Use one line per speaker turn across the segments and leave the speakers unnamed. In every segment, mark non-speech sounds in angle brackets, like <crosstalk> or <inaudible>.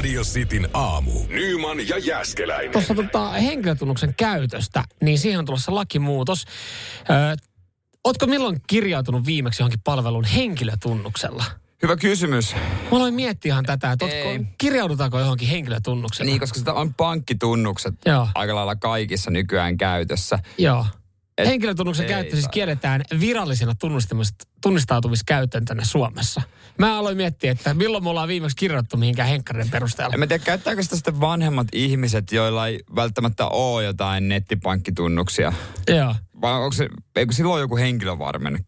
Radio Cityn aamu. Nyman ja Jäskeläinen.
Tuossa tota, henkilötunnuksen käytöstä, niin siihen on tulossa lakimuutos. Ö, ootko milloin kirjautunut viimeksi johonkin palvelun henkilötunnuksella?
Hyvä kysymys.
Mä aloin miettiä ihan tätä, että
Ei.
ootko, kirjaudutaanko johonkin henkilötunnuksella?
Niin, koska sitä on pankkitunnukset
Joo.
aika lailla kaikissa nykyään käytössä.
Joo.
Et-
Henkilötunnuksen
ei
käyttö siis kielletään virallisena tunnistautumiskäytäntönä Suomessa. Mä aloin miettiä, että milloin me ollaan viimeksi kirjoittu mihinkään henkkarin perusteella.
En mä tiedä, käyttääkö sitä sitten vanhemmat ihmiset, joilla ei välttämättä ole jotain nettipankkitunnuksia.
Joo.
Vai onko se, eikö silloin joku henkilövarmen?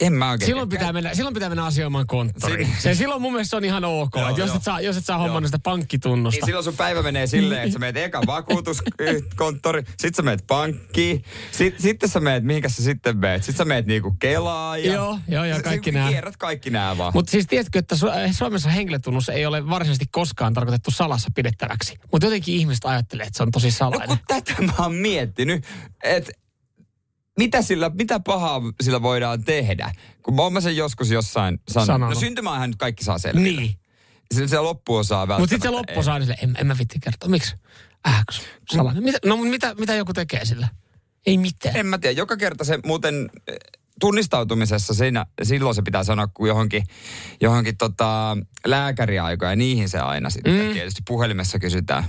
En mä oikein
Silloin pitää, mennä, silloin pitää mennä asioimaan konttoriin.
Siinä-
Se, silloin mun mielestä se on ihan ok.
Joo,
että jos,
joo.
et saa, jos et saa hommannut sitä pankkitunnusta.
Niin silloin sun päivä menee silleen, että sä meet eka <laughs> vakuutuskonttori, sit sä meet pankkiin, sit, sitten sä meet, mihinkä sä sitten meet? Sitten sä meet niinku Kelaan ja...
Joo, joo, joo, kaikki
sä
nää.
Kierrät kaikki nää vaan.
Mutta siis tiedätkö, että Su- Suomessa henkilötunnus ei ole varsinaisesti koskaan tarkoitettu salassa pidettäväksi. Mutta jotenkin ihmiset ajattelee, että se on tosi
No
salainen.
kun tätä mä oon miettinyt, että mitä, sillä, mitä pahaa sillä voidaan tehdä? Kun mä oon mä sen joskus jossain sanonut.
Sanonut.
No syntymähän nyt kaikki saa selville.
Niin.
Se, se loppuosaa välttämättä.
Mutta sitten se loppu
ei.
saa niin sille, en, en mä vitti kertoa. Miksi? Äh, salainen. Mitä, no mitä, mitä joku tekee sillä? Ei mitään.
En mä tiedä, joka kerta se muuten eh, tunnistautumisessa siinä, silloin se pitää sanoa, kun johonkin, johonkin tota, lääkäriaikoja, ja niihin se aina sitten mm. tietysti puhelimessa kysytään.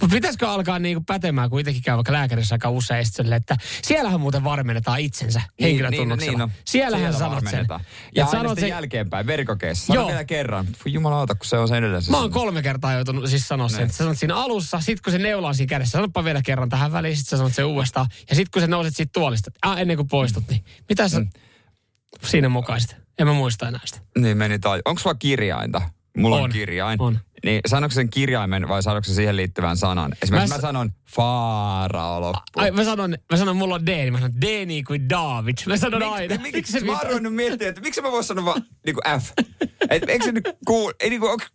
Mutta pitäisikö alkaa niinku pätemään, kun itsekin käy vaikka lääkärissä aika usein, sit silleen, että siellähän muuten varmennetaan itsensä henkilötunnuksella.
Niin, niin, no.
Siellähän
Siellä
sanot sen. Ja
Ja
sanot sen,
jälkeenpäin, verikokeessa. Sano
Joo.
vielä kerran. Jumalauta, kun se on se edelleen.
Mä oon kolme kertaa joutunut siis sanoa sen.
Niin.
Sä sanot siinä alussa, sit kun se neula on siinä kädessä, sanoppa vielä kerran tähän väliin, sit sä sanot sen uudestaan. Ja sit kun sä nouset siitä tuolista, äh, ennen kuin poistut, niin mitä sä
Mm.
siinä mukaisit? En mä muista enää sitä.
Niin meni tai. Onko sulla kirjainta? Mulla on,
On.
kirjain.
On.
Niin sanoiko sen kirjaimen vai sanoiko se siihen liittyvän sanan? Esimerkiksi
Mä
mä, sanon Faarao loppu.
Ai, mä sanon, mä sanon, mulla on D, niin mä sanon D niin kuin David. Mä sanon aina.
Miksi, mä oon ruvennut miettimään, että miksi mä voin sanoa vaan niinku F? Et, eikö se nyt kuul... Ei niinku, onks,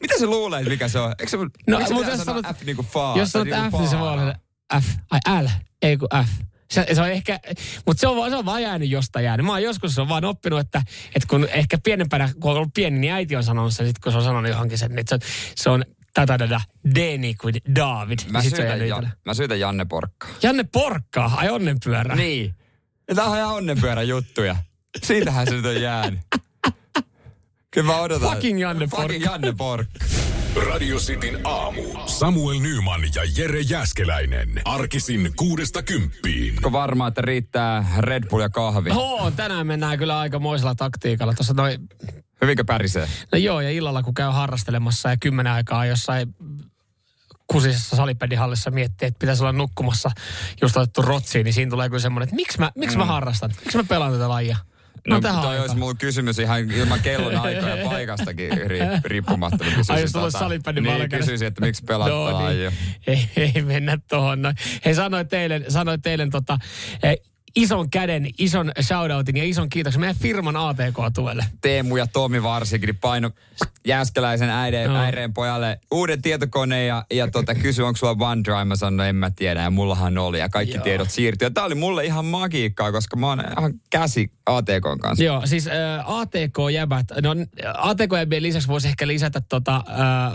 mitä se luulee, että mikä se on? Eikö se,
No,
miksi
mutta jos
sanoa
sanot,
F niinku faa?
jos sanot
niinku
F, niin se voi olla F. Ai L, ei kun F. Se, se on ehkä, mutta se on, se on vaan jäänyt jostain jäänyt. Mä oon joskus se on vaan oppinut, että, että kun ehkä pienempänä, kun on ollut pieni, niin äiti on sanonut sen, sit kun se on sanonut johonkin sen, niin se on, se on tätä D niin kuin David.
Mä
Niin
syytän,
jäänyt
ja,
itselle.
mä syytän Janne Porkkaa.
Janne Porkkaa, ai onnenpyörä.
Niin. Tää on ihan onnenpyörä juttuja. Siitähän se nyt on jäänyt. Kyllä mä odotan.
Fucking Janne
Fucking
Porkka.
Janne Porkka.
Radio Cityn aamu. Samuel Nyman ja Jere Jäskeläinen. Arkisin kuudesta kymppiin.
Onko varmaa, että riittää Red Bull ja kahvi?
Oo, tänään mennään kyllä aikamoisella taktiikalla. Tuossa noin
Hyvinkö pärisee?
No joo, ja illalla kun käy harrastelemassa ja kymmenen aikaa jossain kusisessa salipedihallissa miettii, että pitäisi olla nukkumassa just otettu rotsiin, niin siinä tulee kyllä semmoinen, että miksi mä, miksi mä harrastan? Miksi mä pelaan tätä lajia? No,
No,
tähän
toi
aikaan.
olisi mulla kysymys ihan ilman kellon <laughs> aikaa ja paikastakin ri, riippumatta. Niin
Ai jos tulee salipädin
Niin,
valkeana.
kysyisin, että miksi pelaat
no, <laughs>
no,
niin. ei, ei, mennä tuohon noin. Hei, sanoit teille, sanoit teille tota, eh, ison käden, ison shoutoutin ja ison kiitoksen meidän firman ATK-tuelle.
Teemu ja Tomi varsinkin niin paino Jääskeläisen äideen,
No.
äireen pojalle uuden tietokoneen ja, ja tota, kysyi, onko sulla OneDrive. Mä sanoin, no en mä tiedä ja mullahan oli ja kaikki
Joo.
Tiedot siirtyi. Ja tää oli mulle ihan magiikkaa, koska mä oon ihan käsi ATKn kanssa.
Joo, siis äh, ATK-jäbät, no ATK-jäbien lisäksi voisi ehkä lisätä tota, äh,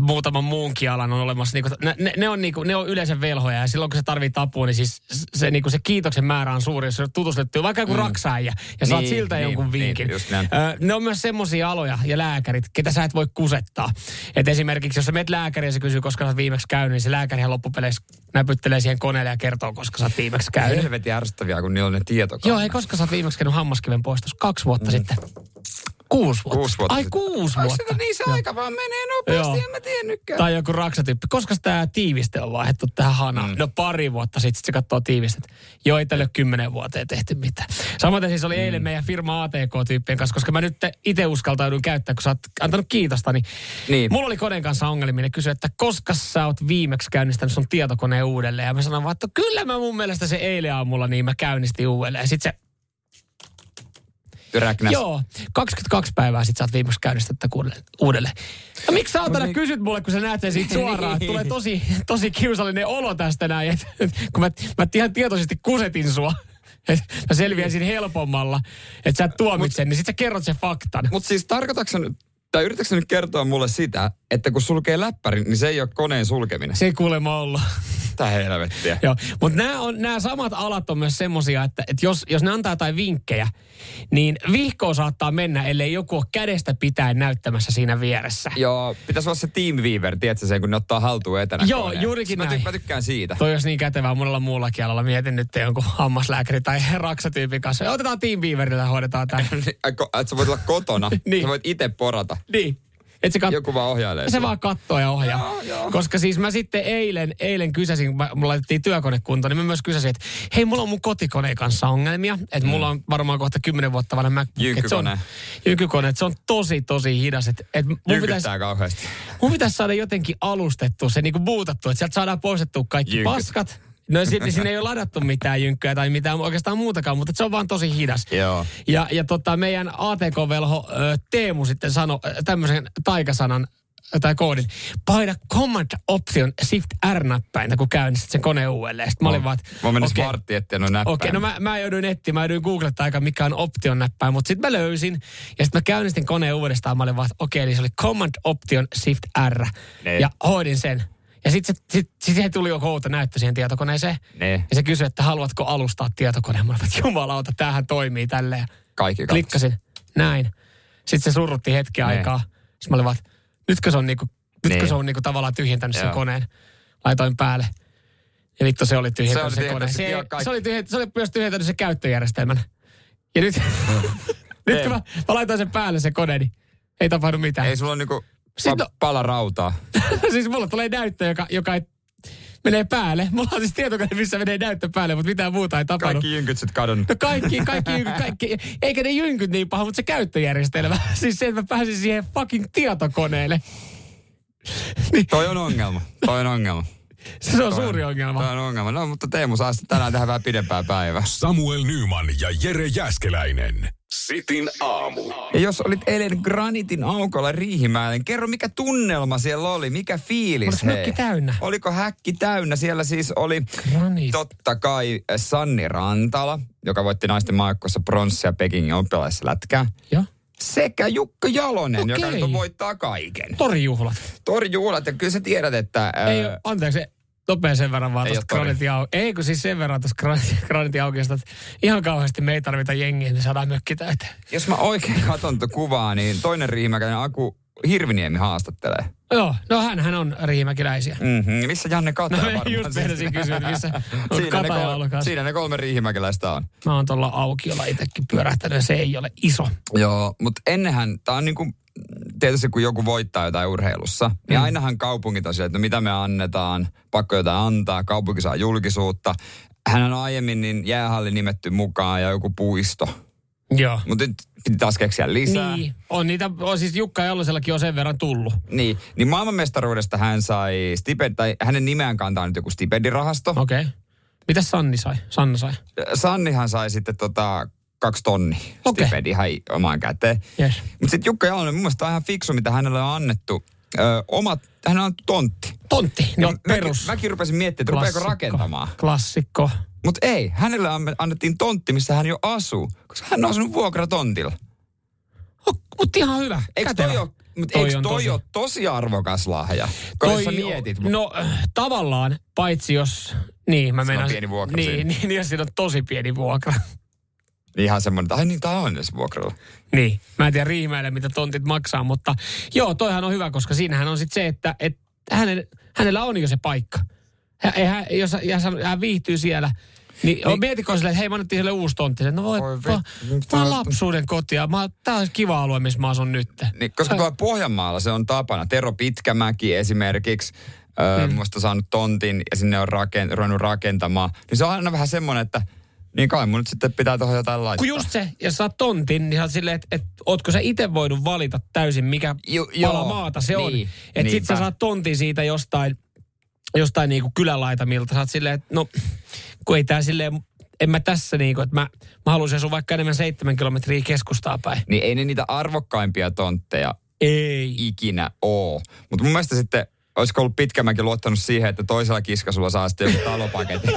muutaman muunkin alan on olemassa. Niinku, ne, ne, ne, on niinku, ne on yleensä velhoja ja silloin kun se tarvitsee apua, niin siis se, niinku, se kiitoksen määrä on suuri, jos se tutustettu vaikka joku mm. raksaajia ja saat
Niin,
siltä
niin,
jonkun
niin,
vinkin.
näin.
Ö, ne on myös semmoisia aloja ja lääkärit, ketä sä et voi kusettaa. Et esimerkiksi jos sä menet lääkäriin ja se kysyy, koska sä oot viimeksi käynyt, niin se lääkärihän loppupeleissä näpyttelee siihen koneelle ja kertoo, koska sä oot viimeksi käynyt.
Helvetin ärsyttäviä, kun niillä on ne tietokoneet.
Joo, hei, koska sä oot viimeksi käynyt hammaskiven poistus? Kaksi vuotta mm. sitten. Kuusi vuotta.
Kuusi vuotta
Ai
sitten.
kuusi vuotta.
sitä niin se
Joo.
aika vaan menee nopeasti,
Joo.
en mä tiennytkään.
Tai joku raksatyyppi. Koska tämä tiiviste on vaihdettu tähän hanaan? Mm. No pari vuotta sitten, sit se katsoo tiivistet. Joo, ei tälle kymmenen vuoteen tehty mitään. Samaten siis oli mm. eilen meidän firma ATK-tyyppien kanssa, koska mä nyt itse uskaltaudun käyttää, kun sä oot antanut kiitosta, niin,
Niin.
mulla oli koneen kanssa ongelmia. Ne kysyi, että koska sä oot viimeksi käynnistänyt sun tietokoneen uudelleen. Ja mä sanoin vaan, että kyllä mä mun mielestä se eilen aamulla, niin mä käynnistin uudelleen. Ja sit se,
Räknäs.
Joo, 22 päivää sitten sä oot viimeksi käynnistettä uudelleen. No miksi
niin-
kysyt mulle, kun sä näet sen siitä suoraan, että tulee tosi, tosi kiusallinen olo tästä näin, että kun mä, mä ihan tietoisesti kusetin sua, että mä selviäisin helpommalla, että sä et tuomitse, niin sit sä kerrot sen faktan.
Mutta siis tarkoitatko nyt, tai yritätkö nyt kertoa mulle sitä, että kun sulkee läppärin, niin se ei ole koneen sulkeminen?
Se ei kuulemma ollut.
Mitä helvettiä?
Joo, mutta nämä, on, nämä samat alat on myös semmosia, että, että jos, jos ne antaa jotain vinkkejä, niin vihkoa saattaa mennä, ellei joku ole kädestä pitäen näyttämässä siinä vieressä.
Joo, pitäisi olla se Teamweaver, tiedätkö sen, kun ne ottaa haltuun etänä
Joo,
koneen.
juurikin
mä,
näin.
mä tykkään siitä.
Toi olisi niin kätevää monella muullakin alalla. Mietin nyt jonkun hammaslääkäri tai <laughs> raksatyypin kanssa. Otetaan Teamweaverillä ja hoidetaan tämä. <laughs>
Että sä voit olla kotona, <laughs>
Niin.
sä voit itse porata.
niin. Et se, kat-
Joku vaan ohjailee.
se vaan kattoo ja ohjaa.
Joo, joo.
Koska siis mä sitten eilen, eilen kysäsin, kun mulla laitettiin työkone kuntoon, niin mä myös kysäsin, että hei, mulla on mun kotikoneen kanssa ongelmia. Että mulla on varmaan kohta 10 vuotta vanha MacBook. et se on-.
Jynkykone,
että se on tosi, tosi hidas. Että et mun pitäisi
kauheasti.
Mun pitäisi saada jotenkin alustettu, se niinku buutattu, että sieltä saadaan poistettua kaikki
Jynkyt.
paskat. No siinä, siinä ei ole ladattu mitään jynkkyä tai mitään oikeastaan muutakaan, mutta se on vaan tosi hidas.
Joo.
Ja, ja tota, meidän ATK-velho Teemu sitten sanoi tämmöisen taikasanan tai koodin. Paina Command Option Shift R-näppäintä, kun käynnistät sen koneen uudelleen. Sitten mä olin vaan,
Mä
okei.
okay. vartti etsiä no näppäin.
Okei, no mä, mä jouduin etsiä, mä jouduin googlettaa aika mikä on option näppäin, mutta sitten mä löysin. Ja sitten mä käynnistin koneen uudestaan, mä olin vaan, että okei, eli se oli Command Option Shift R.
Niin.
Ja hoidin sen. Ja sitten sit, sit, sit tuli joku outo näyttö siihen tietokoneeseen.
Niin.
Ja se kysyi, että haluatko alustaa tietokoneen. Mä olin, että jumalauta, tämähän toimii tälleen.
Kaikki.
Klikkasin, näin. Sitten se surrutti hetki
Niin.
aikaa. Sitten mä olin vaan, nytkö se on, niinku, nytkö se on niinku tavallaan tyhjentänyt sen
Joo.
koneen. Laitoin päälle. Ja vittu se oli tyhjentänyt
Se
se, kone. Se,
kaikki.
se, oli tyhjentänyt, se oli myös tyhjentänyt sen käyttöjärjestelmän. Ja nyt, <laughs> <laughs> nyt kun mä, mä laitoin sen päälle se kone, niin ei tapahdu mitään.
Ei sulla on niinku
Sit
pa-
no-
pala rautaa. <laughs>
siis mulla tulee näyttö, joka, joka ei menee päälle. Mulla on siis tietokone, missä menee näyttö päälle, mutta mitään muuta ei tapahdu.
Kaikki jynkyt sit kadonnut.
No kaikki, kaikki, jynkyt, <laughs> kaikki, eikä ne jynkyt niin paha, mutta se käyttöjärjestelmä. <laughs> Siis se, että mä pääsin siihen fucking tietokoneelle.
Toi on ongelma. Toi on ongelma.
Se on suuri ongelma.
Toi on ongelma. No, mutta Teemu saa sitten tänään tehdä vähän pidempää päivää.
Samuel Nyman ja Jere Jäskeläinen. Sitin aamu.
Ja jos olit eilen Granitin aukolla Riihimäellä, niin kerro mikä tunnelma siellä oli, mikä fiilis?
Oliko mökki täynnä?
Oliko häkki täynnä? Siellä siis oli
Granit.
totta kai Sanni Rantala, joka voitti naisten maajoukkueessa pronssia Pekingin oppilaissa lätkää.
Joo.
Sekä Jukka Jalonen,
Okei.
joka nyt voittaa kaiken.
Torijuhlat.
Torjuulat, ja kyllä sä tiedät, että... ää,
Ei, oo- anteeksi, nopea sen verran vaan
Ei
tuosta granitin au- Ei, kun siis sen verran tuosta granitin, <laughs> aukeasta, että ihan kauheasti me ei tarvita jengiä, niin saadaan mökki täyteen.
Jos mä oikein katson tuota kuvaa, niin toinen riihimäkäinen Aku Hirviniemi haastattelee.
Joo, no hän, hän on riihimäkiläisiä.
Mm-hmm. Missä Janne Kataja
No,
varmaan
just meinasin kysyä, missä <laughs> on
siinä, ne kolme, siinä ne kolme riihimäkeläistä on.
Mä oon tuolla aukiolla itsekin pyörähtänyt se ei ole iso.
Joo, mutta ennenhän, tämä on niinku, tietysti kun joku voittaa jotain urheilussa,
Mm.
niin ainahan kaupungit on sillä, että no mitä me annetaan, pakko jotain antaa, kaupunki saa julkisuutta. Hän on aiemmin niin jäähalli nimetty mukaan ja joku puisto.
Joo.
Mutta nyt piti taas keksiä lisää.
Niin, on niitä, on siis Jukka Jallosellakin on sen verran tullut.
Niin, niin maailmanmestaruudesta hän sai stipend, tai hänen nimeään kantaa nyt joku stipendirahasto.
Okei. Okay. Mitäs Sanni sai? Sanna sai.
Sannihan sai sitten tota kaksi tonnia
Okei.
stipendi ihan omaan käteen.
Yes.
Mutta sitten Jukka Jalonen, mun mielestä on ihan fiksu, mitä hänelle on annettu. Ö, omat, hän on annettu tontti.
Tontti, no perus.
mäkin rupesin miettimään, että rupeako rakentamaan.
Klassikko.
Mutta ei, hänelle annettiin tontti, missä hän jo asuu, koska hän on asunut vuokratontilla.
Oh, mutta ihan hyvä.
Eikö
Kätevä.
toi, ole, mut
Toi
eikö toi
tosi-
ole tosi arvokas lahja? Kun jos sä
Toi-
mietit,
No äh, tavallaan, paitsi jos... Niin, mä menen.
pieni vuokra
niin, niin, niin, jos siinä on tosi pieni vuokra.
Ihan semmoinen, että ai niin, tää on edes vuokralla.
niin, mä en tiedä riimäille, mitä tontit maksaa, mutta joo, toihan on hyvä, koska siinähän on sitten se, että, että hänen, hänellä on jo se paikka. Hän, hän, jos hän, hän- viihtyy siellä, Niin, niin mietitkö silleen, että hei, mä annettiin sille uusi tontti. No voi,
Oi
mä, mä oon lapsuuden kotia. Mä, tää on kiva alue, missä mä asun nyt.
Niin, koska tuolla Pohjanmaalla se on tapana. Tero Pitkämäki esimerkiksi, öö, mm. muista saanut tontin ja sinne on raken, ruvennut rakentamaan. Niin se on aina vähän semmoinen, että niin kai mun nyt sitten pitää tuohon jotain laittaa.
Kun just se, jos saat tontin, niin oot silleen, että et, ootko sä itse voinut valita täysin, mikä
Ju-
pala maata se on.
niin,
Että sit sä saat tontin siitä jostain, jostain niinku kylälaitamilta. Sä oot silleen, että no, kun ei tää silleen, en mä tässä niinku, että mä, mä haluaisin asua vaikka enemmän seitsemän kilometriä keskustaa päin.
Niin ei ne niitä arvokkaimpia tontteja
Ei.
ikinä oo. Mutta mun mielestä sitten olisiko ollut Pitkämäki luottanut siihen, että toisella kiskasulla saa sitten joku talopaketti. <laughs>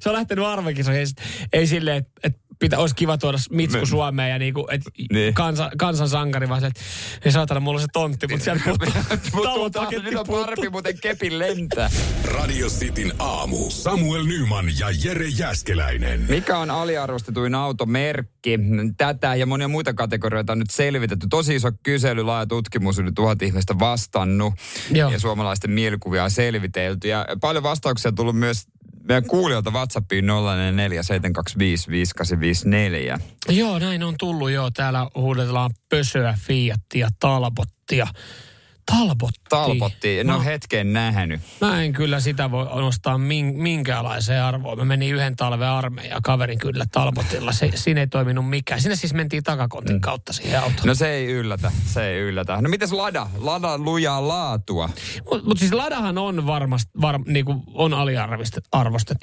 Se, on lähtenyt arvokisoihin. Ei, ei silleen, että et pitä, olisi kiva tuoda Mitsku
Me-
Suomeen ja niinku, et
Niin.
kansa, kansan sankari, vaan se, että ei saatana, mulla on se tontti, mutta sieltä puuttuu <laughs>
Mutta
talopaketti
nyt on
puuttuu.
parempi muuten kepin lentää.
Radio Cityn aamu. Samuel Nyman ja Jere Jäskeläinen.
Mikä on aliarvostetuin automerkki? Tätä ja monia muita kategorioita on nyt selvitetty. Tosi iso kysely, laaja tutkimus, yli tuhat ihmistä vastannut.
Joo.
Ja suomalaisten mielikuvia on selvitelty. Ja paljon vastauksia on tullut myös meidän kuulijoilta WhatsAppiin 0447255854.
Joo, näin on tullut jo. Täällä huudellaan pösöä, Fiatia, Talbottia. Talbotti.
Talpotti, en
No.
ole hetken nähnyt.
Mä en kyllä sitä voi nostaa min, minkäänlaiseen arvoon. Mä menin yhden talven armeijaan kaverin kyllä Talbotilla. Se, siinä ei toiminut mikään. Sinne siis mentiin takakontin kautta siihen autoon.
No se ei yllätä, se ei yllätä. No mites Lada? Lada lujaa laatua.
Mutta mut siis Ladahan on varmasti var, niinku, on aliarvostettu.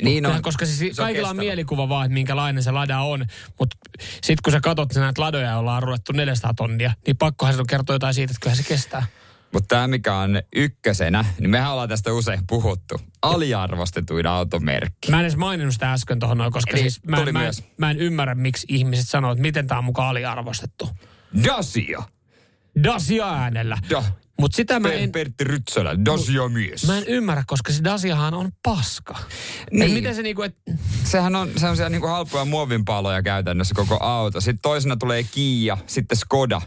Niin on.
Koska siis
Se on
kaikilla on
kestävä.
mielikuva vaan, että minkälainen se Lada on. Mutta sitten kun sä katsot näitä Ladoja, joilla on ruvettu 400 tonnia, niin pakkohan se kertoa jotain siitä, että kyllähän se kestää.
Mutta tämä mikä on ykkösenä, niin mehän ollaan tästä usein puhuttu. Aliarvostetuin automerkki.
Mä en edes maininnut sitä äsken tuohon noin, koska
Eli
siis mä, en- mä, en, mä en ymmärrä, miksi ihmiset sanoo, että miten tämä on mukaan aliarvostettu.
Dacia.
Dacia äänellä.
Da.
Mutta sitä mä en,
Pertti Rytsölä, Dacia mies.
mä en ymmärrä, koska se Daciahan on paska.
Niin.
Et miten se niinku, että
Sehän on sellaisia niinku halpoja muovinpaloja käytännössä koko auto. Sitten toisena tulee Kia, sitten Skoda.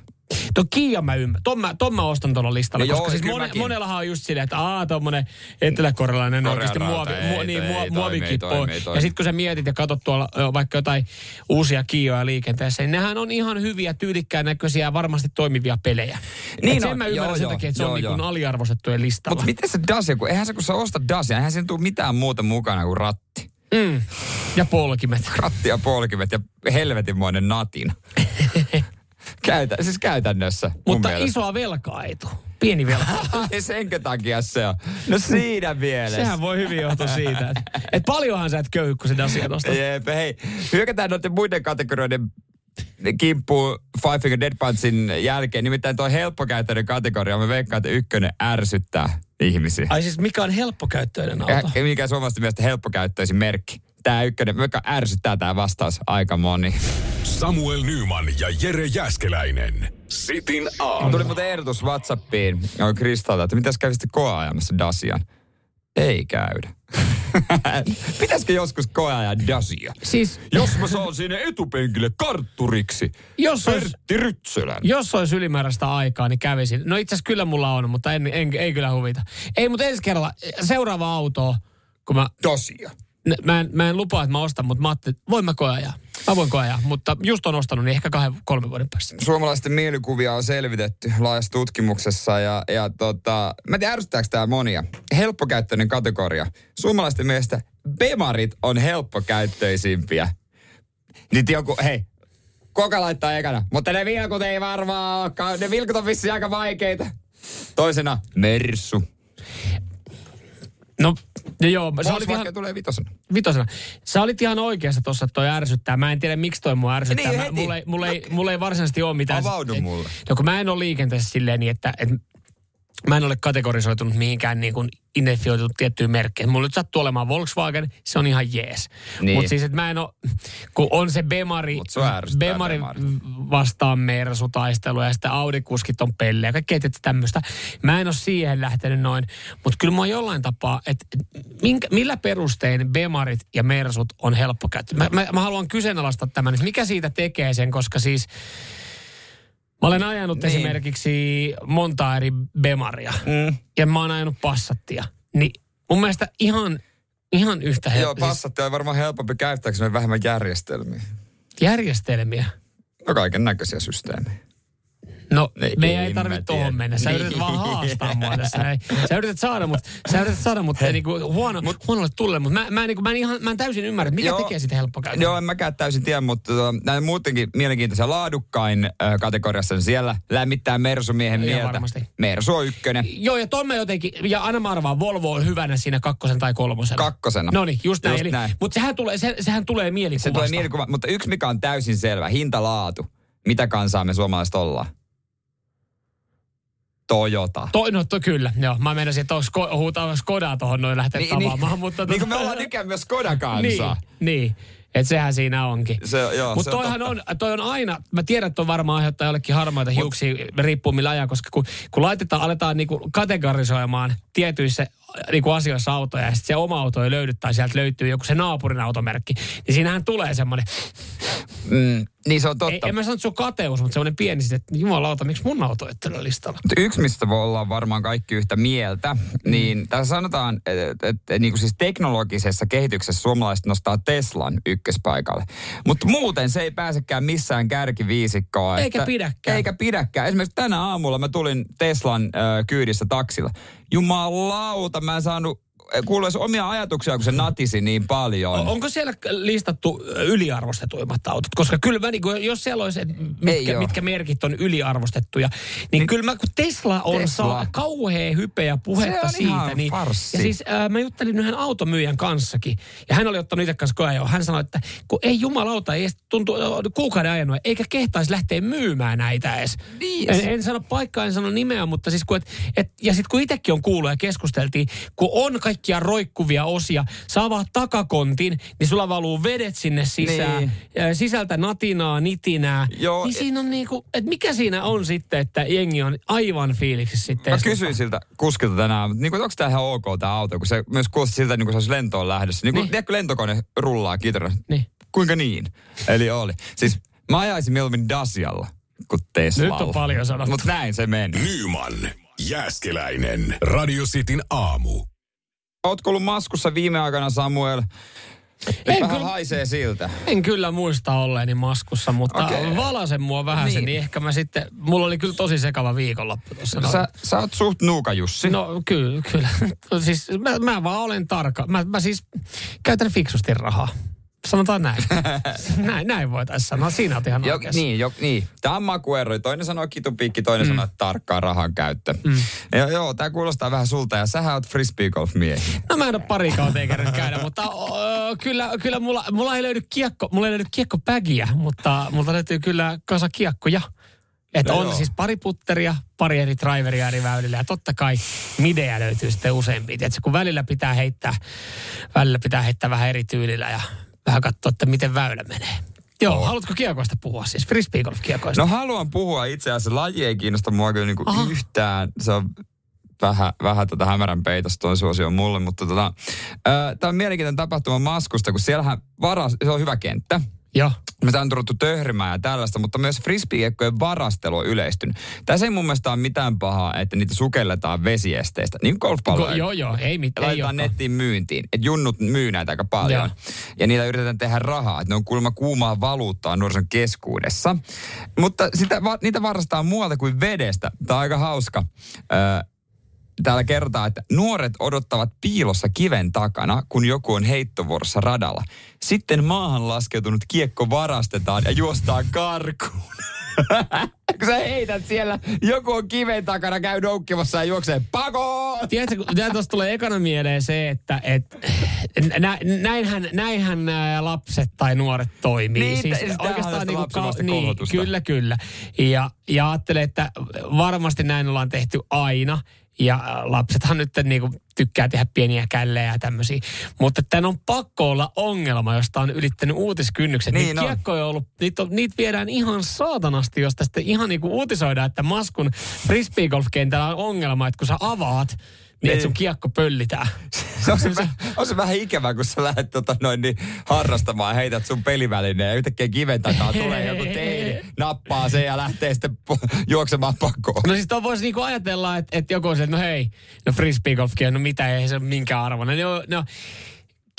Tuo Kia mä ymmärrän. Ton mä, ton mä ostan tuolla listalla,
No
koska
joo,
siis mone, monellahan on just silleen, että aah, tommonen eteläkorealainen oikeasti
rauta,
muovi, mu, niin,
ei, toimi,
muovikippo.
ei toimi, ei
Ja sitten kun sä mietit ja katsot tuolla vaikka jotain uusia Kioja liikenteessä, niin nehän on ihan hyviä, tyylikkään näköisiä ja varmasti toimivia pelejä.
Niin
Et sen
on,
mä ymmärrän
joo,
sen takia, että se
joo,
on niin
joo.
aliarvostettujen listalla.
Mutta miten se Dacia, kun eihän se kun sä ostat Dacia, eihän siinä tule mitään muuta mukana kuin ratti.
Mm. Ja polkimet.
Ratti ja polkimet ja helvetinmoinen natin. <laughs> Käytä, siis käytännössä
Mutta
mielestä.
isoa velkaa ei tule. Pieni velka. <laughs>
Senkö takia se on? No siinä mielessä.
Sehän voi hyvin johtua siitä, että et paljonhan sä et köyhy, kun asiaa nostat.
Jep, hei, hyökätään noiden muiden kategorioiden kimppuun Five Finger Dead Punchin jälkeen. Nimittäin tuo helppokäyttöinen kategoria, me veikkaan, että ykkönen ärsyttää ihmisiä.
Ai siis mikä on helppokäyttöinen auto?
Ja, ja mikä suomalaisten mielestä helppokäyttöisin merkki. Tämä ykkönen, veikkaan ärsyttää tämä vastaus aika moni.
Samuel Nyman ja Jere Jäskeläinen. Sitin aamu.
Tuli muuten ehdotus Whatsappiin Kristalta, että mitäs kävisitte koeajamassa Dasian? Ei käydä. <laughs> Pitäisikö joskus koeajaa Dacia?
Siis
Jos mä saan sinne etupenkille kartturiksi.
jos olisi,
Pertti Rytsölän.
jos olisi ylimääräistä aikaa, niin kävisin. No itse asiassa kyllä mulla on, mutta en, en, ei kyllä huvita. Ei, mutta ensi kerralla seuraava auto, kun mä,
Dacia.
Mä, en, mä en lupaa, että mä ostan, mutta mä ajattelin, voin mä koeajaa. Mä voin koeajaa, mutta just on ostanut, niin ehkä kahden, kolmen vuoden päästä.
Suomalaisten mielikuvia on selvitetty laajassa tutkimuksessa ja, ja tota, mä en tiedä ärsyttääkö tää monia. Helppokäyttöinen kategoria. Suomalaisten mielestä Bemarit on helppokäyttöisimpiä. Nyt joku, hei, koka laittaa ekana, mutta ne vilkut ei varmaan olekaan. Ne vilkut on vissiin aika vaikeita. Toisena Mersu.
No, no joo, sä olit
Volkswagen
ihan,
tulee vitosena.
vitosena. Sä olit ihan oikeassa tuossa, että toi ärsyttää. Mä en tiedä, miksi toi mua ärsyttää.
Niin,
Mä, mulla, ei, mulla, ei, mulla ei varsinaisesti ole mitään.
Avaudu
et-
mulle.
No kun mä en ole liikenteessä silleen niin, että, että mä en ole kategorisoitunut mihinkään niin kuin identifioitunut tiettyyn merkkeihin. Mulla nyt sattuu olemaan Volkswagen, se on ihan jees.
Niin.
Mutta siis, että mä en ole, kun on se Bemari, Bemari
Bemari.
vastaan Mersu-taistelu ja sitten Audi-kuskit on pelle ja kaikkea tämmöistä. Mä en ole siihen lähtenyt noin, mutta kyllä mä oon jollain tapaa, että minkä, millä perustein Bemarit ja Mersut on helppo käyttää. Mä, mä, mä haluan kyseenalaistaa tämän, että mikä siitä tekee sen, koska siis Mä olen ajanut
Niin.
esimerkiksi monta eri Bemaria.
Mm.
Ja mä oon ajanut Passattia. Niin mun mielestä ihan, ihan yhtä
Joo,
helppo. Siis
passatti on varmaan helpompi käyttää, koska vähemmän järjestelmiä.
järjestelmiä.
No kaiken näköisiä systeemejä.
No,
Ei,
meidän
ei
tarvitse tuohon mennä. Sä
Niin.
yrität vaan haastaa mua tässä. Näin. Sä yrität saada mut, sä yrität saada mut niinku huono, huonolle tulle, mutta mä, mä, niinku, mä, en ihan, mä en täysin ymmärrä, mikä
Joo.
tekee sitä helppokäyttöä.
Joo, en mäkään täysin tiedä, mutta tota, näin muutenkin mielenkiintoisia laadukkain äh, kategoriassa niin siellä lämmittää Mersumiehen mieltä.
varmasti.
Mersu on ykkönen.
Joo, ja ton mä jotenkin, ja aina mä arvaan, Volvo on hyvänä siinä kakkosen tai kolmosen.
Kakkosena.
No niin, just näin.
Just
Eli,
näin.
Mutta sehän tulee, se, sehän tulee mielikuvasta.
Se tulee mielikuva, mutta yksi mikä on täysin selvä, hinta-laatu. Mitä kansaa me suomalaiset ollaan? Toyota.
To, no to, kyllä, joo. Mä menisin, että sko, huutaa Skodaa tuohon noin lähteä niin, tavaamaan. mutta
niin kuin
tota-
me ollaan nykyään myös Skoda
Niin,
kansaa.
niin. Että sehän siinä onkin.
Se, joo,
Mutta
se on
toihan
totta.
on, toi on aina, mä tiedän, että on varmaan aiheuttaa jollekin harmaita hiuksia, riippuu millä ajaa, koska kun, kun laitetaan, aletaan niinku kategorisoimaan tietyissä niinku asioissa autoja ja sitten se oma auto ei löydy tai sieltä löytyy joku se naapurin automerkki, niin siinähän tulee semmoinen,
Mm, niin se on totta.
ei, en mä sano, että se on kateus, mutta semmoinen pieni sitten, että jumalauta, miksi mun auto ei tällä listalla?
Yksi, mistä voi olla varmaan kaikki yhtä mieltä, niin tässä sanotaan, että et, et, niin kuin siis teknologisessa kehityksessä suomalaiset nostaa Teslan ykköspaikalle. Mutta muuten se ei pääsekään missään kärkiviisikkoon.
Eikä pidäkään.
Eikä pidäkään. Esimerkiksi tänä aamulla mä tulin Teslan ö, kyydissä taksilla. Jumalauta, mä en saanut kuulee omia ajatuksia, kun se natisi niin paljon.
O- Onko siellä listattu yliarvostetuimmat autot? Koska kyllä mä, niin kuin, jos siellä olisi, että mitkä, mitkä merkit on yliarvostettuja, niin, niin kyllä mä, kun Tesla on
Tesla.
Saa kauhea hype ja puhetta
Se on
siitä. Niin,
farssi.
ja siis äh, mä juttelin yhden automyyjän kanssakin, ja hän oli ottanut itse kanssa koeajoa. Hän sanoi, että kun ei jumalauta, ei tuntuu äh, kuukauden ajanut, eikä kehtaisi lähteä myymään näitä edes.
Niin,
En, en sano paikkaa, en sano nimeä, mutta siis kun et, et, ja sitten kun itsekin on kuullut ja keskusteltiin, kun on kaikkia roikkuvia osia, saa avaat takakontin, niin sulla valuu vedet sinne sisään,
Niin.
sisältä natinaa, nitinää.
Joo,
niin
e-
siinä on niinku, että mikä siinä on sitten, että jengi on aivan fiiliksissä sitten.
Mä kysyin siltä kuskilta tänään, mutta niin onko tämä ihan ok tämä auto, kun se myös kuulosti siltä, niin kuin se olisi lentoon lähdössä. Niin kuin,
Niin.
tiedätkö, lentokone rullaa kitara.
Niin.
Kuinka niin? Eli oli. Siis mä ajaisin mieluummin Dacialla kuin Teslalla.
Nyt on paljon sanottu.
Mutta näin se meni.
Nyman, Jääskeläinen, Radio Cityn aamu.
Ootko ollut maskussa viime aikana, Samuel? Nyt
En
vähän
kyllä-
haisee siltä.
En kyllä muista olleeni maskussa, mutta okay. valasen mua vähän niin.
Niin.
niin ehkä mä sitten, mulla oli kyllä tosi sekava viikonloppu tuossa. noin.
Sä, sä oot suht nuuka, Jussi.
No kyllä, kyllä. <laughs> No, siis mä, mä vaan olen tarkka. Mä, mä siis käytän fiksusti rahaa. Sanotaan näin. <laughs> näin, näin voitaisiin sanoa. Siinä oot ihan
Jo, niin, jo, niin. Tämä on makuero. Toinen sanoo kitupiikki, toinen mm. sanoo tarkkaa rahan käyttö. Mm. Ja joo, tämä kuulostaa vähän sulta. Ja sähän oot frisbee golf miehi.
No mä en ole pari kauteen kerran käydä, <laughs> mutta ö, kyllä, kyllä mulla, mulla ei löydy kiekko, mulla ei löydy kiekkopägiä, mutta mulla löytyy kyllä kasa kiekkoja. Että
No
on
joo.
siis pari putteria, pari eri driveria eri väylillä ja totta kai midejä löytyy sitten useampia. Tiedätkö, kun välillä pitää heittää, välillä pitää heittää vähän eri tyylillä ja vähän katsoa, että miten väylä menee. Joo,
Oo.
haluatko kiekoista puhua siis? Frisbee golf kiekoista.
No haluan puhua itse asiassa. Laji ei kiinnosta mua kyllä niinku
Aha.
yhtään. Se on vähän, vähän tota hämärän peitosta toi suosio mulle, mutta tota, tämä on mielenkiintoinen tapahtuma Maskusta, kun siellähän varas, se on hyvä kenttä.
Joo.
Mitä on turuttu töhrimään ja tällaista, mutta myös frisbeekiekkojen varastelu on yleistynyt. Tässä ei mun mielestä ole mitään pahaa, että niitä sukelletaan vesiesteistä, niin golfpalloja.
Go, joo, joo, ei
ja
mitään.
laitetaan nettiin myyntiin. Että junnut myy näitä aika paljon.
Joo.
Ja niillä yritetään tehdä rahaa. Että ne on kuulemma kuumaa valuuttaa nuorison keskuudessa. Mutta sitä, va, niitä varastaa muualta kuin vedestä. Tämä on aika hauska. Öö, Täällä kerrotaan, että nuoret odottavat piilossa kiven takana, kun joku on heittovuorossa radalla. Sitten maahan laskeutunut kiekko varastetaan ja juostaan karkuun. <laughs> kun sä heität siellä, joku on kiven takana, käy noukkimassa ja juoksee pakoon.
Tiedätkö, tuosta tulee ekana mieleen se, että et, nä, näinhän, näinhän lapset tai nuoret toimii.
Niin,
siis
sitä-
oikeastaan niinku
lapsenvastaista
niin, kyllä, kyllä. Ja, ja ajattelen, että varmasti näin ollaan tehty aina. Ja äh, lapsethan nyt niinku tykkää tehdä pieniä källejä ja tämmöisiä. Mutta tämän on pakko olla ongelma, josta on ylittänyt uutiskynnykset.
Niin
niitä
on.
kiekkoja on ollut, niitä, on, niitä viedään ihan saatanasti, jos tästä ihan niinku uutisoidaan, että Maskun frisbeegolf-kentällä on ongelma, että kun sä avaat, niin,
Niin.
että sun kiekko pöllitään. <laughs>
Se on, se, vähän- on se vähän ikävä, kun sä lähdet tota noin, niin harrastamaan ja heität sun pelivälineen ja yhtäkkiä kiven takaa tulee joku teini. <laughs> nappaa sen ja lähtee sitten juoksemaan pakoon.
No siis tuon voisi niinku ajatella, että, että joku on se, että no hei, no frisbeegolfkin no mitä ei se ole minkään arvoinen. No, no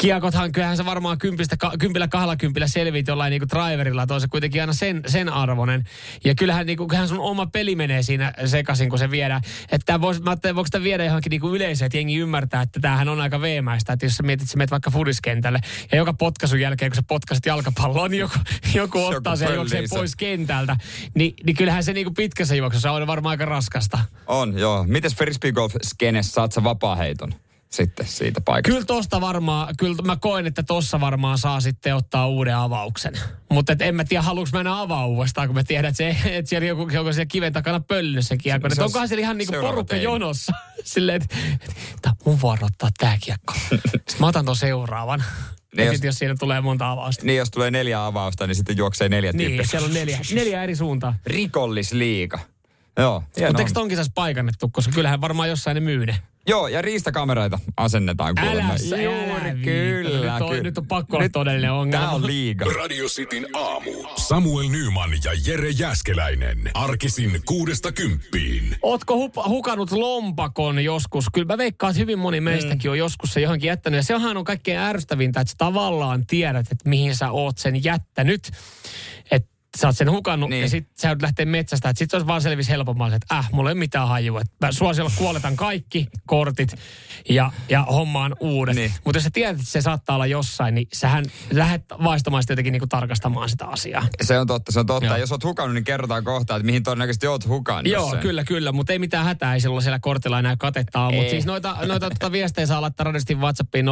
kiekothan, kyllähän se varmaan kympistä, ka, kympillä kahdella kympillä selvit jollain niinku driverilla, että on se kuitenkin aina sen, sen arvoinen. Ja kyllähän, niinku, kyllähän sun oma peli menee siinä sekaisin, kun se viedään. Että vois, mä ajattelin, voiko sitä viedä johonkin niinku yleisöön, että jengi ymmärtää, että tämähän on aika veemäistä. Että jos sä mietit, että sä menet vaikka fudiskentälle ja joka potkaisun jälkeen, kun sä potkasit jalkapalloa, niin joku, joku ottaa sen ja juoksee
pöllii sen.
pois kentältä. Ni, niin kyllähän se niinku pitkässä juoksussa on varmaan aika raskasta.
On, joo. Mites frisbee golf skenessä saat sä vapaaheiton sitten siitä paikasta?
Kyllä tosta varmaan, kyllä mä koen, että tossa varmaan saa sitten ottaa uuden avauksen. Mutta en mä tiedä, haluanko mä enää avaa uudestaan, kun mä tiedän, että, se, että siellä joku, joku siellä kiven takana pöllynyt se kiekko.
Se- se on
onkohan siellä ihan niinku porukka
teini.
jonossa. <laughs> Silleen, että, että mun vuoro ottaa tää kiekko. <laughs> Sitten mä otan ton seuraavan.
Niin
ja
jos-
sitten jos siinä tulee monta avausta.
Niin, jos tulee neljä avausta, niin sitten juoksee neljä
Niin,
tyyppiä.
siellä on neljä, neljä eri suuntaa.
Rikollisliiga. Joo,
Mutta eikö
on.
tonkin saisi paikannettu, koska kyllähän varmaan jossain ne myy ne.
Joo, ja riistakameroita asennetaan kuulemma.
Älä sä,
Juuri,
älä
kyllä.
Nyt on,
kyllä.
nyt on pakko olla todellinen ongelma.
Tää on liiga.
Radio Cityn aamu. Samuel Nyman ja Jere Jäskeläinen. Arkisin kuudesta kymppiin.
Ootko hup- hukannut lompakon joskus? Kyllä mä veikkaan, että hyvin moni meistäkin on joskus se johonkin jättänyt. Ja sehän on kaikkein ärsyttävintä, että sä tavallaan tiedät, että mihin sä oot sen jättänyt. Sä oot sen hukannut
Niin.
ja sit sä joudut lähteä metsästä. Että sit se olisi vaan selvis helpommalle, että äh, mulla ei ole mitään hajua. Mä suosiolla kuoletan kaikki kortit ja, ja hommaan uudet.
Niin.
Mutta jos sä tiedät, että se saattaa olla jossain, niin sähän lähdet vaistomaan sitä jotenkin niinku tarkastamaan sitä asiaa.
Se on totta, se on totta.
Joo.
Jos oot hukannut, niin kerrotaan kohta, että mihin todennäköisesti oot hukannut
Joo,
sen.
kyllä, kyllä, mutta ei mitään hätää, ei silloin siellä kortilla enää katetta ole. Mutta siis noita, noita tuota viestejä saa laittaa radistin WhatsAppiin 0447255854.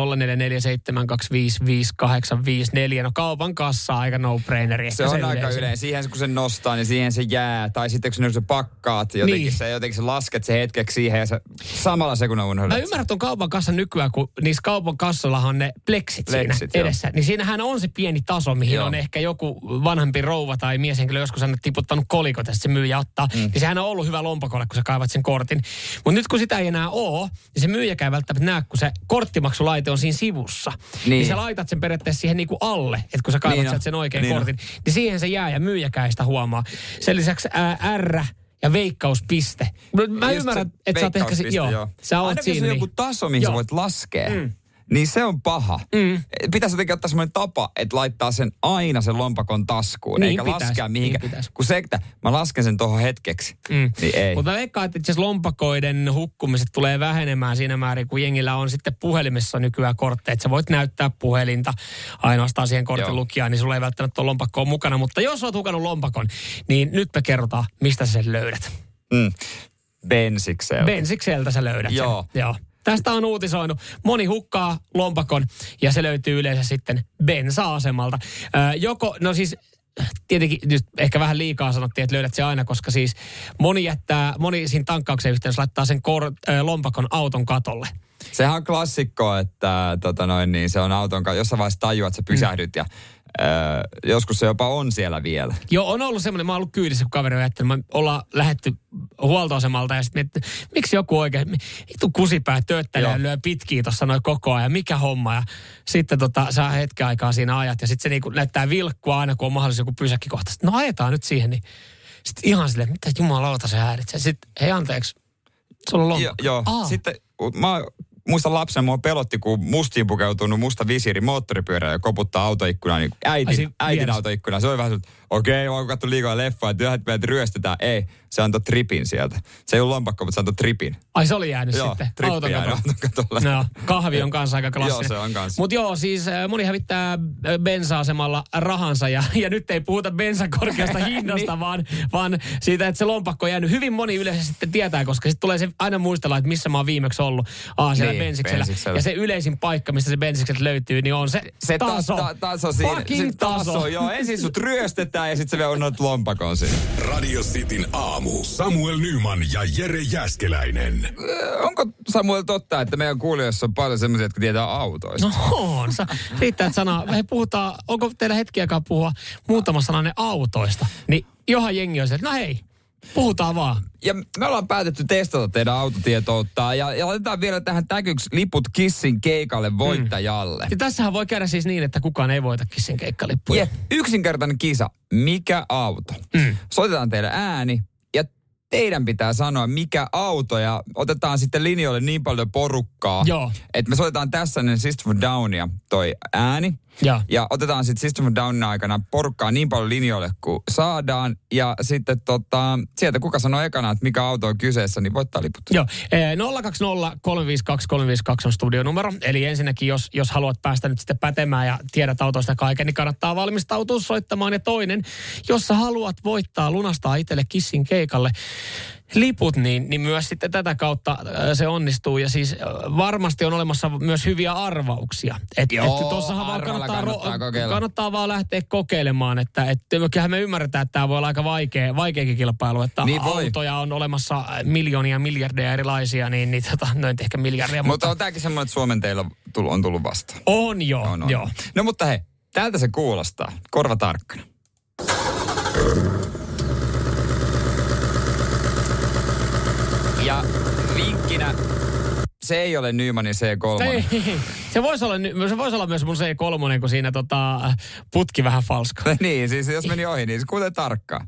No kaupan kassa aika no-braineri.
Se
ehkä
on aika
yleisin.
Yleinen. Siihen kun se nostaa, niin siihen se jää. Tai sitten kun se pakkaat, jotenkin,
Niin.
se, jotenkin sä lasket se hetkeksi siihen ja sä samalla sekunnan unohdat.
Mä ymmärrän tuon kaupan kassan nykyään, kun niissä kaupan kassallahan on ne pleksit,
Pleksit,
siinä
joo.
edessä. Niin siinähän on se pieni taso, mihin
Joo.
on ehkä joku vanhempi rouva tai mieshenkilö joskus aina tiputtanut kolikot ja se myyjä ottaa. Mm. Niin sehän on ollut hyvä lompakolle, kun sä kaivat sen kortin. Mutta nyt kun sitä ei enää ole, niin se myyjäkään välttämättä näe, kun se korttimaksulaite on siinä sivussa. Niin,
Niin.
sä laitat sen periaatteessa siihen niinku alle, että kun sä kaivat
Niin on.
sen oikean
Niin on.
kortin, niin siihen se jää ja myyjäkään sitä huomaa. Sen lisäksi ää, R ja veikkauspiste. Mä
Just
ymmärrän,
se
että sä oot ehkä...
veikkauspiste,
Joo, sä oot
Aina
siinä.
jos on
niin-
joku taso, mihin sä
Joo.
voit laskea, mm. Niin se on paha. Mm. Pitäisi jotenkin ottaa semmoinen tapa, että laittaa sen aina sen lompakon taskuun,
Niin
eikä
pitäisi,
laskea
niin
mihinkään.
pitäisi.
kun se, että mä lasken sen tuohon hetkeksi, mm. niin ei.
Mutta mä veikkaan, että itse lompakoiden hukkumiset tulee vähenemään siinä määrin, kun jengillä on sitten puhelimessa nykyään kortteja. Että sä voit näyttää puhelinta ainoastaan siihen kortin lukijaan, niin sulla ei välttämättä ole lompakkoa mukana. Mutta jos oot hukannut lompakon, niin nyt me kerrotaan, mistä sä sen löydät.
Mm. Bensikseltä.
Bensikseltä sä löydät
Joo.
sen. Joo. Tästä on uutisoinut. Moni hukkaa lompakon ja se löytyy yleensä sitten bensa-asemalta. Joko, no siis tietenkin nyt ehkä vähän liikaa sanottiin, että löydät se aina, koska siis moni jättää, moni siinä tankkauksen yhteydessä laittaa sen kor, ö, lompakon auton katolle.
Sehän on klassikko, että tota noin, niin se on auton kanssa. Jossain vaiheessa tajuat, että sä pysähdyt ja ö, joskus se jopa on siellä vielä.
Joo, on ollut semmoinen, mä oon ollut kyydissä, kun kaveri on jättänyt. Me ollaan lähetty huoltoasemalta ja sitten miettii, miksi joku oikein, vitu kusipää tööttäjä
Joo.
lyö pitkiä tuossa noin koko ajan, mikä homma. Ja sitten tota, saa hetken aikaa siinä ajat ja sitten se niinku näyttää vilkkua aina, kun on mahdollisuus joku pysäkkikohta. Sitten, no ajetaan nyt siihen, niin sitten ihan silleen, mitä jumalauta se häiritsee. Sitten, hei anteeksi, sulla on
Jo,
lompakko.
joo.
Aa.
Sitten mä muistan lapsen, mua pelotti, kun mustiin pukeutunut musta visiiri moottoripyörä ja koputtaa autoikkunaan, niin äitin, äitin
vieressä.
autoikkunaan. Se oli vähän okei, okay, mä oon kattu liikaa leffaa, että yhdet meidät ryöstetään. Ei, se antoi tripin sieltä. Se ei ollut lompakko, mutta se antoi tripin.
Ai se oli jäänyt
Joo,
sitten. auton katolle. No, kahvi on kanssa aika klassinen.
Joo, se on kanssa.
Mutta joo, siis äh, moni hävittää äh, bensa-asemalla rahansa ja, <laughs> ja nyt ei puhuta bensan korkeasta <laughs> hinnasta,
Niin.
vaan, vaan siitä, että se lompakko on jäänyt. Hyvin moni yleensä sitten tietää, koska sitten tulee se aina muistella, että missä mä oon viimeksi ollut. Aa, siellä
Niin,
bensiksellä.
bensiksellä.
Ja se yleisin paikka, mistä se bensikset löytyy, niin on se,
Se
taso.
Ta, ta, taso siinä.
Fucking
se taso.
taso.
Joo, ensin sut <laughs> ryöstetään ja sitten se vielä unohdat lompakon siinä.
Radio Cityn aamu. Samuel Nyman ja Jere Jäskeläinen.
Onko Samuel totta, että meidän kuulijoissa on paljon semmoisia, jotka tietää autoista?
No on. Sa, riittää, että sana, me puhutaan, onko teillä hetkiäkaan puhua muutama sananen autoista? Niin johan jengi on se, että no hei, Puhutaan vaan.
Ja me ollaan päätetty testata teidän autotietoutta ja, ja otetaan vielä tähän täkyksi liput Kissin keikalle voittajalle.
Ja tässähän voi käydä siis niin, että kukaan ei voita kissin keikkalippuja.
Ja yksinkertainen kisa. Mikä auto?
Mm.
Soitetaan teille ääni ja teidän pitää sanoa, mikä auto ja otetaan sitten linjoille niin paljon porukkaa,
Joo.
että me soitetaan tässä ennen System of Downia toi ääni.
Joo.
Ja otetaan sitten System of Downin aikana porukkaa niin paljon linjoille kuin saadaan. Ja sitten tota, sieltä kuka sanoo ekana, että mikä auto on kyseessä, niin voittaa liput.
Joo, eh, 020 352 352 on studionumero. Eli ensinnäkin, jos, jos haluat päästä nyt sitten pätemään ja tiedät autoista kaiken, niin kannattaa valmistautua soittamaan. Ja toinen, jos sä haluat voittaa, lunastaa itselle kissin keikalle liput, niin, niin myös sitten tätä kautta äh, se onnistuu. Ja siis äh, varmasti on olemassa myös hyviä arvauksia. Et,
Joo,
et tossahan vaan kannattaa,
kannattaa kokeilla.
kannattaa vaan lähteä kokeilemaan. Että et, kyllähän me ymmärretään, että tämä voi olla aika vaikea, vaikeakin kilpailu. Että
Niin voi.
autoja on olemassa miljoonia, miljardeja erilaisia, niin, niin tota, no nyt ehkä miljardeja.
Mutta
Mutta,
on tämäkin semmoinen, että Suomen teillä on tullut, on tullut vastaan.
on joo,
On, on.
joo.
No mutta hei, tältä se kuulostaa. Korva tarkkana. Ja vinkkinä, se ei ole Nymanin C3.
Ei, <laughs> se voisi olla, se voisi olla myös mun C3, kun siinä tota, putki vähän falska. <laughs>
niin, siis jos meni ohi, niin se kuulee tarkkaan.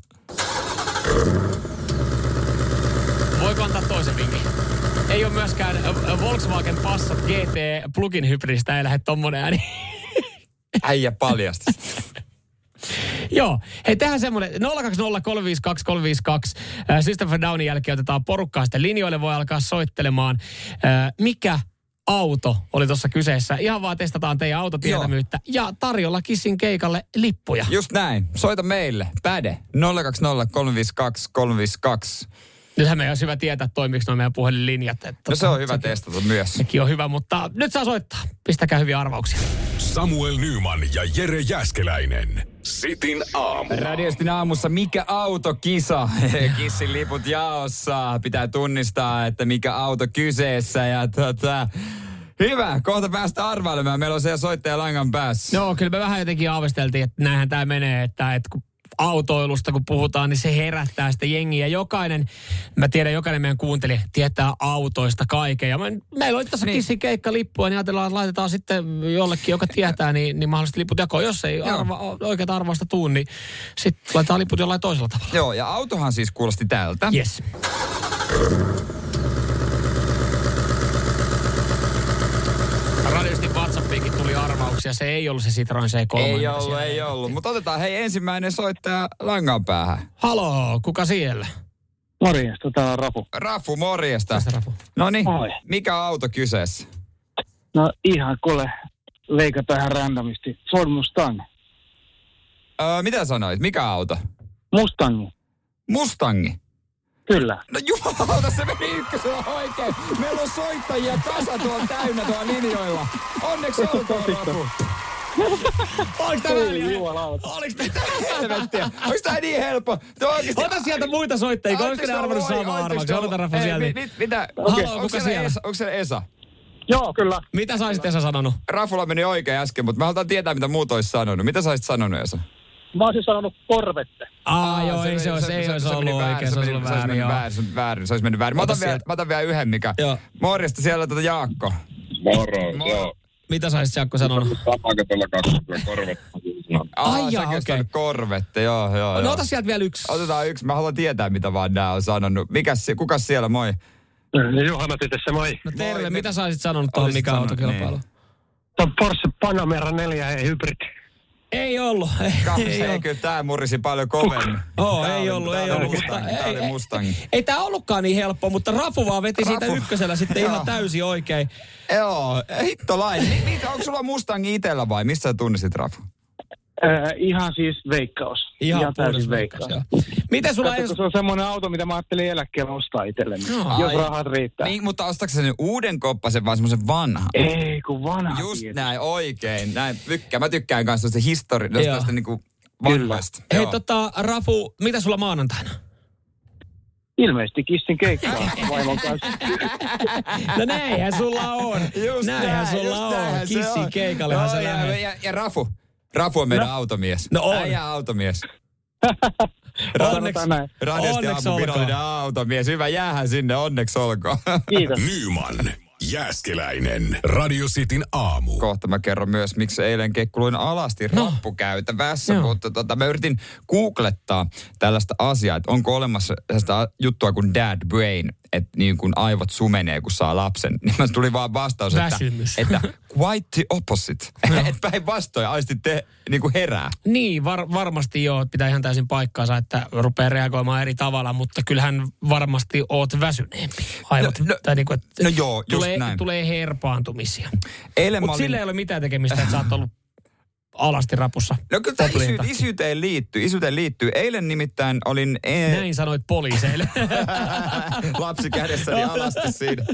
Voiko antaa toisen vinkin? Ei ole myöskään äh, Volkswagen Passat GT plugin hybridistä, ei lähde tommonen ääni.
Äijä paljasti. <laughs>
Joo, hei tehdään semmoinen 020 352 352. Äh, System for Downin jälkeen otetaan porukkaa sitten linjoille, voi alkaa soittelemaan. Äh, mikä auto oli tuossa kyseessä? Ihan vaan testataan teidän autotietämyyttä. Ja tarjolla Kissin keikalle lippuja.
Just näin. Soita meille. Päde. 020 352 352.
Nythän meidän olisi hyvä tietää, toimiiko nuo meidän puhelinlinjat. että
No se on hyvä
sekin-
testata myös.
Sekin on hyvä, mutta nyt saa soittaa. Pistäkää hyviä arvauksia.
Samuel Nyman ja Jere Jäskeläinen. Sitin aamu.
Radiostin aamussa mikä auto kisa? <laughs> Kissin liput jaossa. Pitää tunnistaa, että mikä auto kyseessä. Ja tota, hyvä, kohta päästä arvailemaan. Meillä on siellä soittaja langan päässä.
Joo, kyllä me vähän jotenkin aavisteltiin, että näinhän tämä menee, että, että kun autoilusta kun puhutaan, niin se herättää sitä jengiä. Jokainen, mä tiedän, jokainen meidän kuuntelija tietää autoista kaiken. Ja me, meillä oli tässä
Niin.
kissin keikkalippua, niin ajatellaan, että laitetaan sitten jollekin, joka tietää, niin, niin mahdollisesti liput jakoon. Jos ei arva, oikeata arvausta tuu, niin sitten laitetaan liput jollain toisella tavalla.
Joo, ja autohan siis kuulosti tältä.
Yes. Radiosti WhatsAppiinkin arvauksia. Se ei ollut se Citroen C3.
Ei ollut,
siellä
ei ollut. Mutta otetaan hei ensimmäinen soittaja langan päähän.
Haloo, kuka siellä?
Morjesta, täällä on Rapu.
Rafu, morjesta.
Rafu.
No niin, mikä auto kyseessä?
No ihan kuule, veikataan ihan randomisti. Ford Mustang.
Öö, mitä sanoit? Mikä auto?
Mustangi.
Mustangi.
Kyllä.
No jumalauta, se meni ykkösellä oikein. Meillä on soittajia tasa tuolla täynnä tuolla linjoilla. Onneksi olkoon, Rafu.
Oliko
Ei
väliä? Oliko?
Helvettiä. Onko tää niin helppo? Tuo oikeesti...
Ota sieltä muita soittajia, kun olisiko ne arvannut samaa arvauksia? Ota Rafu sieltä.
mit- mit- Mitä?
Haloo,
Onko
kuka
siellä? Esa? Onko siellä Esa?
Joo, kyllä.
Mitä sä olisit Esa sanonut?
Rafulla meni oikein äsken, mutta mä halutaan tietää, mitä muut olisi sanonut. Mitä sä olisit sanonut, Esa?
Mä olisin sanonut Korvette.
Aa, joo, ei se olisi, ei olisi ollut oikein, se olisi ollut
Se olisi
väärin,
mennyt väärin, se olisi väärin, se olisi mennyt väärin. Mä
Ota
otan, vielä, mä otan vielä yhden, mikä...
Joo.
Morjesta siellä tuota Jaakko.
Moro,
Moro.
joo.
Mitä sä olisit Jaakko sanonut?
Samako tuolla kaksilla korvetta?
Aa,
Ai jaa, okei.
sanonut Korvette, joo, joo,
No
joo.
ota sieltä vielä yksi.
Otetaan yksi. Mä haluan tietää, mitä vaan nää on sanonut. Mikäs, se- kukas siellä, moi?
Juhana tässä, moi.
No terve,
Moi,
mitä sä olisit sanonut tuohon
Olisit
mikä
sanonut,
autokilpailu?
niin.
Tuon Porsche Panamera 4 Hybrid.
Ei ollut. <laughs> Ei,
ei, kyllä tää murisi paljon kovemmin.
Oo,
Tää
ei
oli-
ollut, ei ollut.
Mustang,
Mutta ei, ei,
Mustang.
ei tää ollutkaan niin helppo, mutta Rafu vaan veti siitä
Rafu.
ykkösellä sitten ihan täysin oikein.
Joo, hittolain. Mi- Mitä, onko sulla Mustangi itellä vai? Missä sä tunnistit Rafu?
Äh, ihan siis veikkaus.
Ihan,
täysin
puhdas
veikkaus.
joo. Miten sulla
Katso,
ens...
se on semmoinen auto, mitä mä ajattelin eläkkeellä ostaa itselleni.
Joo.
Jos
Ai.
rahat riittää.
Niin, mutta ostatko nyt uuden koppasen vai semmoisen vanhan?
Ei, kun vanha
Just
tietysti.
näin, oikein. Näin, tykkään. Mä tykkään kanssa tuosta histori-
Joo.
tästä niinku vanhoista.
Hei
Joo.
tota, Rafu, mitä sulla maanantaina?
Ilmeisesti kissin keikkaa <laughs> vaimon kanssa.
No näinhän sulla on.
Just
näinhän
näin,
sulla
just
on.
näinhän se
Kissin
Joo,
sä
ja, ja, ja Rafu. Rafu on meidän automies.
No on.
Äijä automies. <laughs>
Onneksi-.
Radiosti aamun virallinen automies. Hyvä, jäähän sinne, onneksi olkoon.
Kiitos. <laughs>
Nyman, Jääskeläinen. Radio Cityn aamu.
Kohta mä kerron myös, miksi eilen kekkuluin alasti
No.
rappukäytävässä,
Joo.
mutta tota, mä yritin googlettaa tällaista asiaa, että onko olemassa sellaista juttua kuin dad brain, että niin kuin aivot sumenee, kun saa lapsen. <laughs> Niin mä tuli vaan vastaus, että,
Väsymys.
että quite the opposite. <laughs> että päinvastoin aistit te niin kuin herää.
Niin, var, varmasti joo, pitää ihan täysin paikkaansa, että rupeaa reagoimaan eri tavalla, mutta kyllähän varmasti oot väsyneempi. Aivot,
No, no,
tai niinku, että
no joo, just
tulee,
näin.
tulee herpaantumisia. Mutta
olin...
sillä ei ole mitään tekemistä, että sä oot ollut alasti rapussa.
No kyllä tämä isy, isyyteen liittyy, isyyteen liittyy. Eilen nimittäin olin e-
Näin sanoit poliiseille. <laughs>
lapsi kädessäni alasti siinä.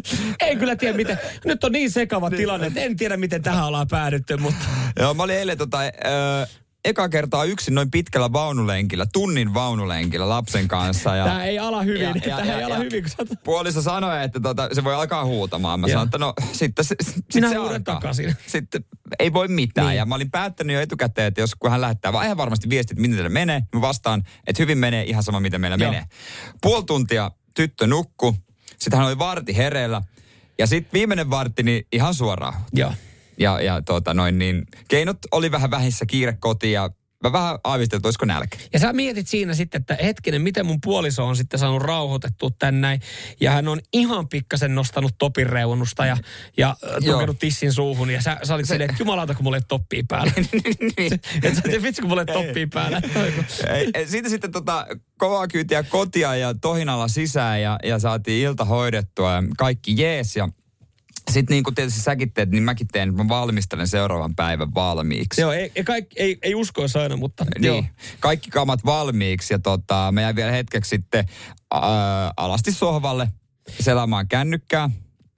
en kyllä tiedä miten. Nyt on niin sekava tilanne, että en tiedä miten tähän ollaan päädytty, mutta
Joo, mä olin eilen tota, ö, eka kertaa yksin noin pitkällä vaunulenkillä, tunnin vaunulenkillä lapsen kanssa. Ja,
tämä ei ala hyvin.
Ja- ja-
Tämä
ja-
ei ala
ja-
hyvin, kun sä.
Puoliso sanoi, että tota, se voi alkaa huutamaan. Mä
Joo.
sanoin, että no sitten sit
Minä
se alkaa.
takaisin.
Sitten ei voi mitään.
Niin.
Ja mä olin päättänyt jo etukäteen, että jos kun hän lähettää vaan ihan varmasti viestit, miten teille menee, mä vastaan, että hyvin menee ihan sama, miten meillä
Joo.
menee. Puoli tuntia tyttö nukku, sitten hän oli varti hereillä. Ja sitten viimeinen vartti, niin ihan suoraan.
Joo.
Ja, ja tota noin, niin keinot oli vähän vähissä kiire kotiin ja mä vähän aavistelin, että olisiko nälkä.
Ja sä mietit siinä sitten, että hetkinen, miten mun puoliso on sitten saanut rauhoitettua tän näin. Ja hän on ihan pikkasen nostanut topin reunusta ja, ja äh, tukenut tissin suuhun. Ja sä, sä olit silleen, että jumalauta, kun ole toppia päällä. <laughs> että sä vitsi, kun ole toppia päällä.
Siitä sitten tota, kovaa kyytiä kotia ja tohinalla sisään ja, ja saatiin ilta hoidettua ja kaikki jees. Ja sitten niin kuin tietysti säkin teet, niin mäkin teen, mä valmistelen seuraavan päivän valmiiksi.
Joo, ei, ei, kaikki, ei, ei uskoisi aina, mutta joo.
Niin, kaikki kamat valmiiksi ja tota, mä jäin vielä hetkeksi sitten ää, alasti sohvalle selaamaan kännykkää.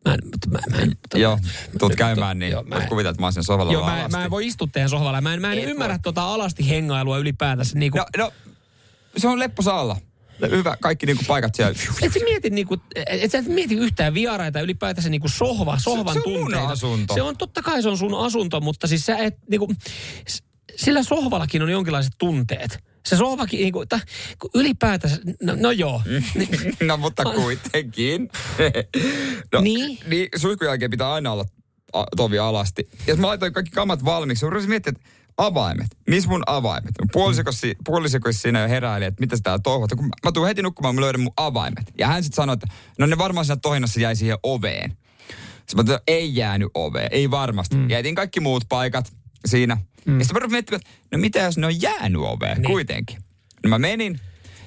Mä en, mutta mä, mä en, mutta
Joo,
mä-
tuut
mä-
käymään, niin
joo, mä en-
kuvitella, että mä oon sen sohvalla
Joo, mä,
alasti.
mä en voi istua teidän sohvalla. Mä en, mä en
Et
ymmärrä
voi.
tota alasti hengailua ylipäätänsä. Niin kuin,
No, no, se on lepposa alla. Hyvä, kaikki niinku paikat siellä.
Et sä mieti, niinku, et sä et mieti yhtään vieraita ylipäätänsä niinku sohva, sohvan
se on mun
tunteita.
asunto.
Se on totta kai se on sun asunto, mutta siis sä et niinku, sillä sohvallakin on jonkinlaiset tunteet. Se sohvakin niinku, ta, kun ylipäätänsä, no, no joo. <laughs>
no, mutta kuitenkin. <laughs> no,
Niin?
Niin, suihkun jälkeen pitää aina olla tovi alasti. Ja mä laitoin kaikki kamat valmiiksi. Mä rupesin miettimään, että avaimet. Missä mun avaimet? Puolisekossa, puolisekossa siinä jo heräili, että mitä täällä touhuat. Kun mä tuun heti nukkumaan, mä löydän mun avaimet. Ja hän sitten sanoi, että no ne varmaan siinä tohinassa jäi siihen oveen. Sitten mä ajattelin, ei jäänyt oveen, ei varmasti. Mm. Jätin kaikki muut paikat siinä. Mm. Ja sitten mä rupesin miettimään, että no mitä jos ne on jäänyt oveen niin. kuitenkin. No mä menin,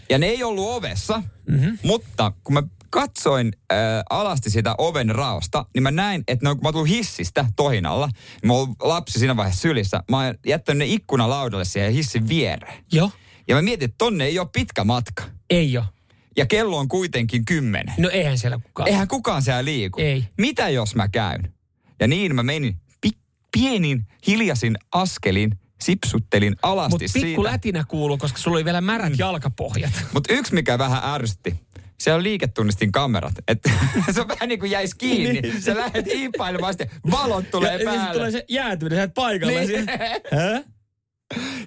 ja ne ei ollut ovessa, mm-hmm. mutta kun mä katsoin äh, alasti sitä oven raosta, niin mä näin, että ne on, kun mä tulin hissistä tohinalla, niin mä oon lapsi siinä vaiheessa sylissä, mä oon jättänyt ne ikkunalaudalle siihen hissin viereen.
joo,
Ja mä mietin, että tonne ei ole pitkä matka.
ei ole.
Ja kello on kuitenkin kymmenen.
No eihän siellä kukaan.
Eihän kukaan siellä liiku.
Ei.
Mitä jos mä käyn? Ja niin mä menin pi- pienin, hiljaisin askelin, sipsuttelin alasti
Mutta pikku
siitä.
lätinä kuuluu, koska sulla oli vielä märät jalkapohjat.
Mutta yksi, mikä vähän ärsytti, siellä on liiketunnistin kamerat. Että <laughs> se on vähän niin kuin jäisi kiinni.
Niin.
Sä lähdet hiippailemaan, sitten valot tulee
ja, ja
päälle.
sitten tulee se jäätyminen, sä et paikalla.
Niin. <laughs>
Niin.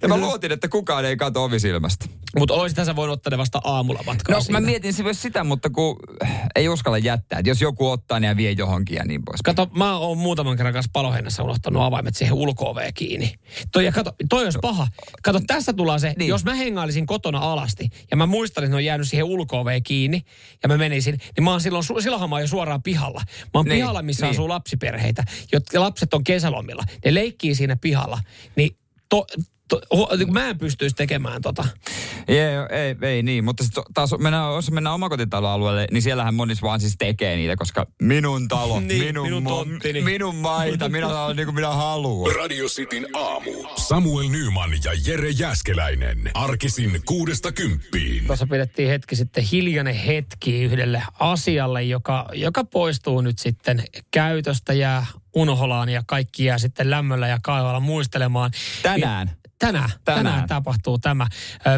Ja mä luotin, että kukaan ei kato ovisilmästä.
Mutta olisithan sä voinut ottaa ne vasta aamulla matkaa
No
siitä.
mä mietin myös sitä, mutta kun ei uskalla jättää. Että jos joku ottaa ne ja vie johonkin ja niin pois.
Kato, mä oon muutaman kerran kanssa palohennassa unohtanut avaimet siihen ulko kiinni. Toi, ja kato, toi olisi paha. Kato, tässä tullaan se,
Niin.
niin. jos mä hengailisin kotona alasti ja mä muistan, että ne on jäänyt siihen ulko kiinni ja mä menisin, niin mä oon silloin, silloinhan mä oon jo suoraan pihalla. Mä oon
Niin,
pihalla, missä
niin.
asuu lapsiperheitä, jotka lapset on kesälomilla. Ne leikkii siinä pihalla. Niin to, mä en pystyisi tekemään tota.
Ei, ei, ei niin, mutta sit taas mennään, jos mennään omakotitaloalueelle, niin siellähän monis vaan siis tekee niitä, koska minun talo, <laughs>
Niin,
minun,
minun
mo-
tonttini.
minun maita, minä <laughs> saan niin kuin minä haluan.
Radio Cityn aamu. Samuel Nyman ja Jere Jäskeläinen. Arkisin kuudesta kymppiin.
Tuossa pidettiin hetki sitten hiljainen hetki yhdelle asialle, joka, joka poistuu nyt sitten käytöstä ja unholaan ja kaikki jää sitten lämmöllä ja kaivalla muistelemaan.
Tänään.
Tänään, tänään.
Tänään.
tapahtuu tämä.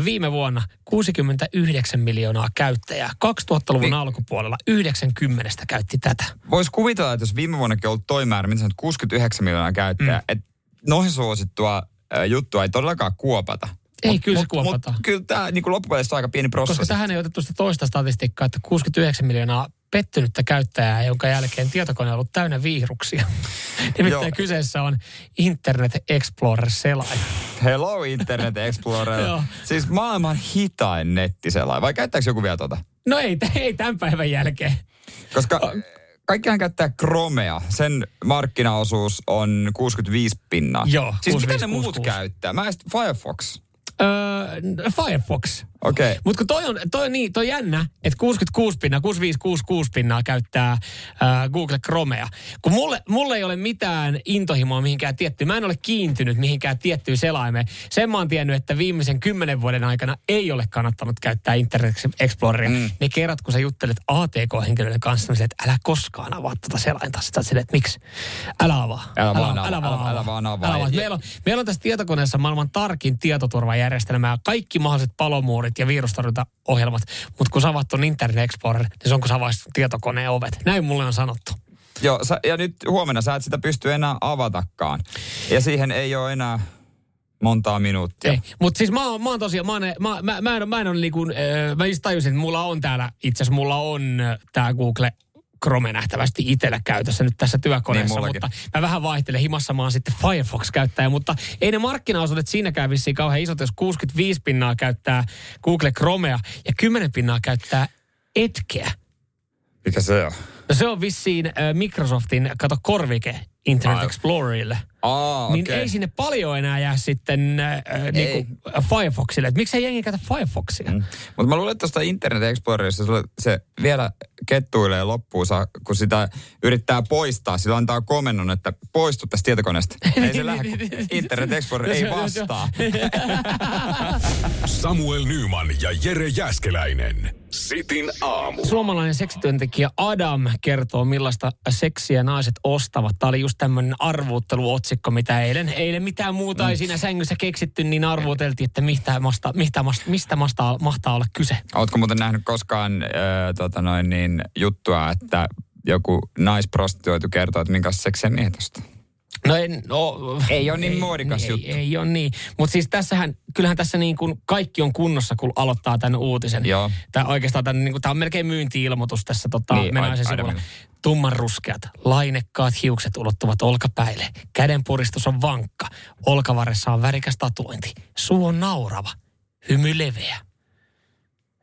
Viime vuonna 69 miljoonaa käyttäjää. 2000-luvun
Niin.
alkupuolella 90 käytti tätä.
Voisi kuvitella, että jos viime vuonnakin ollut toi määrä, mitä sanot, 69 miljoonaa käyttäjää, mm. että noihin suosittua juttua ei todellakaan kuopata.
Ei, kyllä se
mut,
kuopataan.
Mut, kyllä tämä niin loppupeleissä on aika pieni prosessi.
Koska tähän ei otettu sitä toista statistiikkaa, että 69 miljoonaa pettynyttä käyttäjää, jonka jälkeen tietokone on ollut täynnä viiruksia. <laughs> Nimittäin
Joo.
kyseessä on Internet Explorer-selain.
Hello Internet Explorer. <laughs> Siis maailman hitain nettiselain. Vai käyttääkö joku vielä tota?
No ei, ei tämän päivän jälkeen.
Koska kaikkihan käyttää Chromea. Sen markkinaosuus on 65 pinnaa.
Joo,
Siis mitä
65,
ne muut
66.
käyttää? Mä Firefox.
Öö, Firefox.
Okei. Okay.
Mutta kun toi on, toi on niin, toi on jännä, että 66 pinnaa, 6566 pinnaa käyttää ää, Google Chromea. Kun mulle, mulle ei ole mitään intohimoa mihinkään tiettyyn, mä en ole kiintynyt mihinkään tiettyyn selaimeen. Sen mä oon tiennyt, että viimeisen kymmenen vuoden aikana ei ole kannattanut käyttää Internet Exploreria. Mm. Ne kerrat, kun sä juttelet ATK-henkilöiden kanssa, niin sille, että älä koskaan avaa tuota selainta. Sitten sä oot silleen, että miksi? Älä avaa.
Älä vaan
älä,
avaa,
vaan
älä
avaa.
vaan avaa.
Älä Meillä on, meillä on tässä tietokoneessa maailman tarkin tietoturvajärjestelmä ja kaikki mahdolliset palomuurit ja virustorjuntaohjelmat. Mutta kun sä avaat ton Internet Explorer, niin se on kun sä avaisit tietokoneen ovet. Näin mulle on sanottu.
Joo, sä, ja nyt huomenna sä et sitä pysty enää avatakaan. Ja siihen ei ole enää montaa minuuttia.
Ei. Mutta siis mä oon, mä oon tosiaan, mä, oon, mä, mä, mä, en, mä en ole niinku, äh, mä just tajusin, että mulla on täällä, itse asiassa mulla on äh, tää Google Chrome nähtävästi itsellä käytössä nyt tässä työkoneessa,
Niin, mullakin.
mutta mä vähän vaihtelen. Himassa mä oon sitten Firefox-käyttäjä, mutta ei ne markkinaosuudet siinäkään vissiin kauhean isot, jos 65 pinnaa käyttää Google Chromea ja 10 pinnaa käyttää Edgeä.
Mikä se on?
No se on vissiin äh, Microsoftin, kato korvike Internet. Explorerille.
Aa,
Niin
okei.
ei sinne paljon enää jää sitten äh, niinku Firefoxille. Et miksei jengi käytä Firefoxia? Mm.
Mutta mä luulen, että tuosta Internet Explorerissa sulle se vielä kettuilee loppuun, saa, kun sitä yrittää poistaa. Sillä antaa komennon, että poistu tästä tietokoneesta. <laughs> ei se lähde, Internet Explorer ei vastaa. <laughs>
Samuel Nyman ja Jere Jäskeläinen. Sitin aamu.
Suomalainen seksityöntekijä Adam kertoo, millaista seksiä naiset ostavat. Tämä oli just tämmöinen arvuutteluotsikko, mitä eilen, eilen mitään muuta
Mm.
ei siinä sängyssä keksitty, niin arvuuteltiin, että mistä, masta, mistä, masta, mistä masta, mahtaa olla kyse.
Ootko muuten nähnyt koskaan äh, tota noin, niin, juttua, että joku naisprostituoitu kertoo, että minkä seksiä miehet ostaa?
No, en, no
Ei ole niin muodikas
ei,
juttu.
Ei, ei ole niin. Mutta siis tässähän, kyllähän tässä niin kuin kaikki on kunnossa, kun aloittaa tämän uutisen.
Joo.
Tämä oikeastaan tämän, niin kuin, tämä on melkein myynti-ilmoitus tässä tota,
Niin, ai-
sivulla. Tummanruskeat, lainekkaat hiukset ulottuvat olkapäille. Kädenpuristus on vankka. Olkavarressa on värikäs tatuointi. Suu on naurava. Hymy leveä.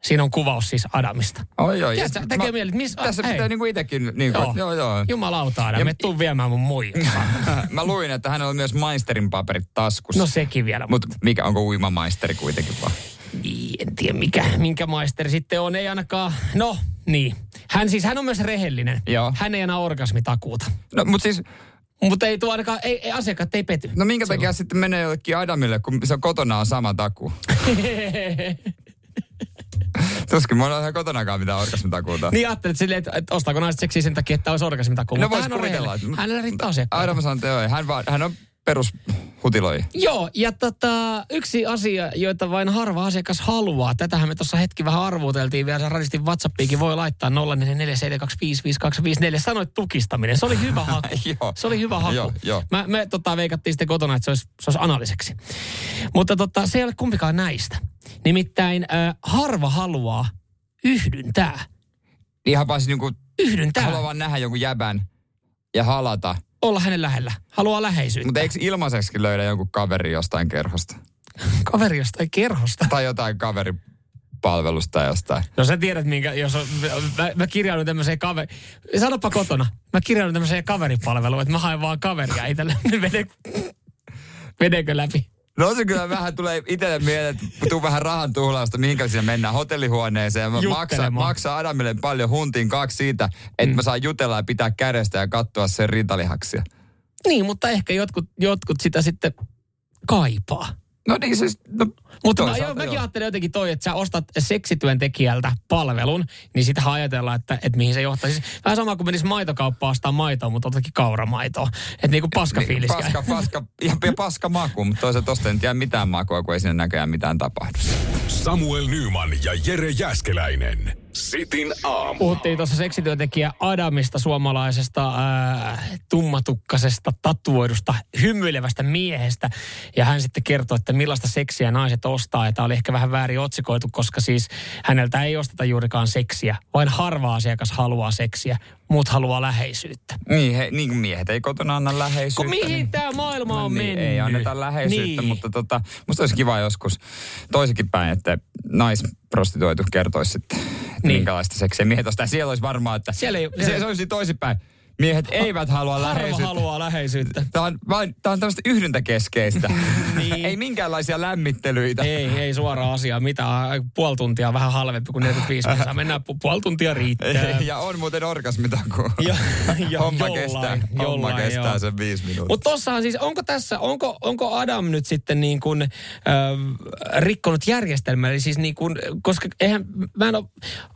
Siinä on kuvaus siis Adamista.
Oi, joo.
Tiedätkö, tekee
mä-
mieli, että missä-
Tässä
hei.
pitää niinku itekin, niinku, joo. joo, joo.
Jumalauta Adam,
Ja-
me tuu viemään mun muija. <laughs>
Mä luin, että hänellä on myös maisterin paperit taskussa.
No sekin vielä.
Mutta mikä, onko uimamaisteri kuitenkin vaan?
Niin, En tiedä, mikä, minkä maisteri sitten on. Ei ainakaan, no niin. Hän siis, hän on myös rehellinen.
Joo.
Hän ei anna orgasmitakuuta.
No, mutta siis,
Mutta ei tuo ainakaan, ei, ei, asiakkaat ei pety.
no minkä takia sitten menee jollekin Adamille, kun se on kotona on sama taku? <laughs> Tuskin mulla on ihan kotonakaan mitään orgasmitakuuta.
niin ajattelet silleen, että, että ostaako naiset seksiä sen takia, että olisi orgasmitakuu.
No
Mutta
vois
hän on
kuvitella,
Hänellä riittää asiakkaita.
Adam sanoo, että joo, hän, vaan, hän on perus hutiloija.
Joo, ja tota, yksi asia, joita vain harva asiakas haluaa. Tätähän me tuossa hetki vähän arvuuteltiin vielä. Radistin WhatsAppiikin voi laittaa 0447255254. Sanoit tukistaminen. Se oli hyvä <laughs> haku.
Joo.
Se oli hyvä haku.
Joo, joo.
Mä, me tota, veikattiin sitten kotona, että se olisi, se olisi analiseksi. Mutta tota, se ei ole kumpikaan näistä. Nimittäin äh, harva haluaa yhdyntää.
Ihan vaan siis niinku,
Yhdyntää.
haluaa vaan nähdä jonkun jäbän ja halata.
Olla hänen lähellä. Haluaa läheisyyttä.
Mutta eikö ilmaiseksi löydä jonkun kaveri jostain kerhosta? <laughs>
Kaveri jostain kerhosta.
Tai jotain kaveripalvelusta tai jostain.
No sä tiedät, minkä, jos on, mä, mä kirjaudun tämmöiseen kaveri... Sanopa kotona. Mä kirjaudun tämmöiseen kaveripalveluun, että mä haen vaan kaveria itselle. <laughs> Vede, vedekö läpi?
No se kyllä vähän tulee itselle mieleen, että tuu vähän rahan tuhlausta, mihinkä siinä mennään hotellihuoneeseen. Mä maksaa, maksaa Adamille paljon huntiin kaksi siitä, että mm. mä saan jutella ja pitää kädestä ja katsoa sen rintalihaksia.
Niin, mutta ehkä jotkut, jotkut sitä sitten kaipaa.
No niin siis, no,
Mutta mä, joo, mäkin ajattelen jotenkin toi, että sä ostat seksityöntekijältä palvelun, niin sitä ajatellaan, että, että mihin se johtaa. Siis vähän sama kuin menisi maitokauppaan ostaa maitoa, mutta otatkin kauramaitoa. Että niinku paska
Niin,
fiilis käy.
paska, paska, ja, ja paska maku, mutta toisaalta tosta ei nyt jää mitään makua, kun ei sinne näköjään mitään tapahdu.
Samuel Nyman ja Jere Jäskeläinen. Sitin aamu.
Puhuttiin tuossa seksityöntekijä Adamista, suomalaisesta ää, tummatukkasesta, tatuoidusta, hymyilevästä miehestä. Ja hän sitten kertoi, että millaista seksiä naiset ostaa. Ja tämä oli ehkä vähän väärin otsikoitu, koska siis häneltä ei osteta juurikaan seksiä. Vain harva asiakas haluaa seksiä, muut haluaa läheisyyttä.
Niin, he, niin kuin miehet ei kotona anna läheisyyttä.
Kun mihin
niin-
tämä maailma on
niin,
mennyt?
Ei anneta läheisyyttä,
Niin.
mutta tota, musta olisi kiva joskus toisinkin päin, että naisprostituoitu kertoisi sitten, että
Niin.
niin. minkälaista seksiä miehet ostaa. Siellä olisi varmaan, että
Siellä ei-
se, se olisi toisinpäin. Miehet eivät halua
Harva
läheisyyttä.
haluaa läheisyyttä.
Tämä on, vain, tämä on tämmöistä yhdyntäkeskeistä. <laughs>
Niin.
ei minkäänlaisia lämmittelyitä.
Ei, ei suoraan asiaa. Mitä? Puoli tuntia on vähän halvempi kuin 45 minuuttia. Mennään pu- puoli tuntia riittää. <laughs>
ja on muuten orgasmita, kun <laughs>
Ja- ja
homma
jollain,
kestää, homma
jollain,
kestää
joo.
sen viisi minuuttia.
Mutta tossahan siis, onko tässä, onko, onko Adam nyt sitten niin kuin, äh, rikkonut järjestelmää? Eli siis niin kuin, koska eihän, mä en ole,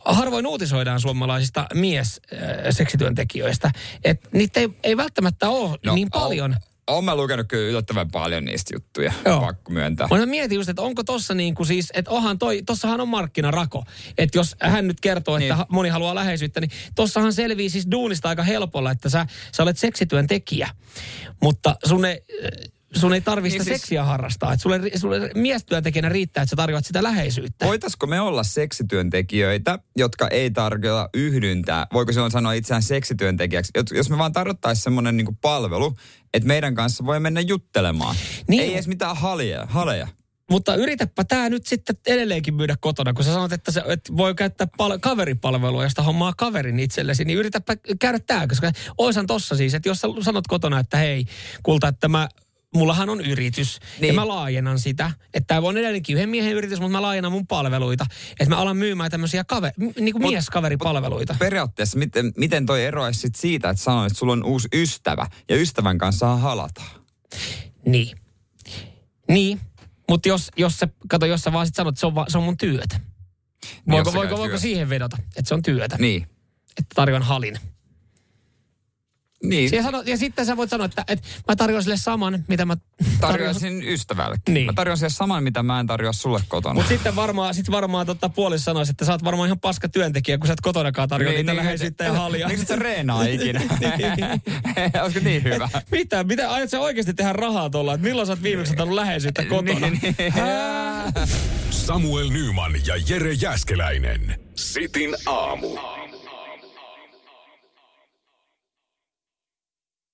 harvoin uutisoidaan suomalaisista mies äh, seksityöntekijöistä, että niitä ei, ei välttämättä ole no, niin paljon.
Oon mä lukenut kyllä yllättävän paljon niistä juttuja,
Joo.
pakko myöntää.
Mä mietin just, että onko tossa niin kuin siis, että onhan toi, tossahan on markkinarako. Että jos hän nyt kertoo, että
Niin.
niin. moni haluaa läheisyyttä, niin tossahan selvii siis duunista aika helpolla, että sä, sä olet seksityöntekijä. Mutta sun ei, sun ei tarvitse
Niin siis-
seksiä harrastaa. Että sulle, sulle miestyöntekijänä riittää, että sä tarjoat sitä läheisyyttä.
Voitaisko me olla seksityöntekijöitä, jotka ei tarkoita yhdyntää? Voiko silloin sanoa itseään seksityöntekijäksi? Jos- Jos me vaan tarjottaisiin semmoinen niinku palvelu, että meidän kanssa voi mennä juttelemaan.
Niin.
Ei edes mitään haleja. haleja.
Mutta yritäpä tämä nyt sitten edelleenkin myydä kotona, kun sä sanot, että, se, että voi käyttää pal- kaveripalvelua, josta hommaa kaverin itsellesi, niin yritäpä käydä tämä, koska oisan tossa siis, että jos sä sanot kotona, että hei, kulta, että mä mullahan on yritys niin. Ja mä laajennan sitä. Että tämä on edelleenkin yhden miehen yritys, mutta mä laajennan mun palveluita. Että mä alan myymään tämmöisiä kave, niin kuin
Mut-
mieskaveripalveluita.
Periaatteessa, miten, miten toi eroaisi sit siitä, että sanoit, että sulla on uusi ystävä ja ystävän kanssa halataan?
Niin. Niin. Mutta jos, jos sä, kato, jos sä vaan sit sanot, että se on, va, se on mun työtä.
Niin,
Voiko, voiko, voiko
työssä.
siihen vedota, että se on työtä?
Niin.
Että tarjoan halin.
Niin.
Ja, sano, ja sitten sä voit sanoa, että, että mä tarjoan sille saman, mitä mä tarjoan.
Tarjoaisin ystävällekin.
Niin.
Mä tarjoan siihen saman, mitä mä en tarjoa sulle kotona.
Mutta sitten varmaan, sit varmaan tota, puolis sanoisi, että sä oot varmaan ihan paska työntekijä, kun sä et kotonakaan tarjoa niin, niitä niin, läheisyyttä ja halia.
Miksi sä reenaa <laughs> ikinä? <laughs> Olisiko niin hyvä? <laughs>
Mitä? Mitä? Aiot sä oikeasti tehdä rahaa tuolla? Että milloin sä oot viimeksi ottanut läheisyyttä kotona?
Niin, niin.
Samuel Nyman ja Jere Jäskeläinen. Sitin aamu.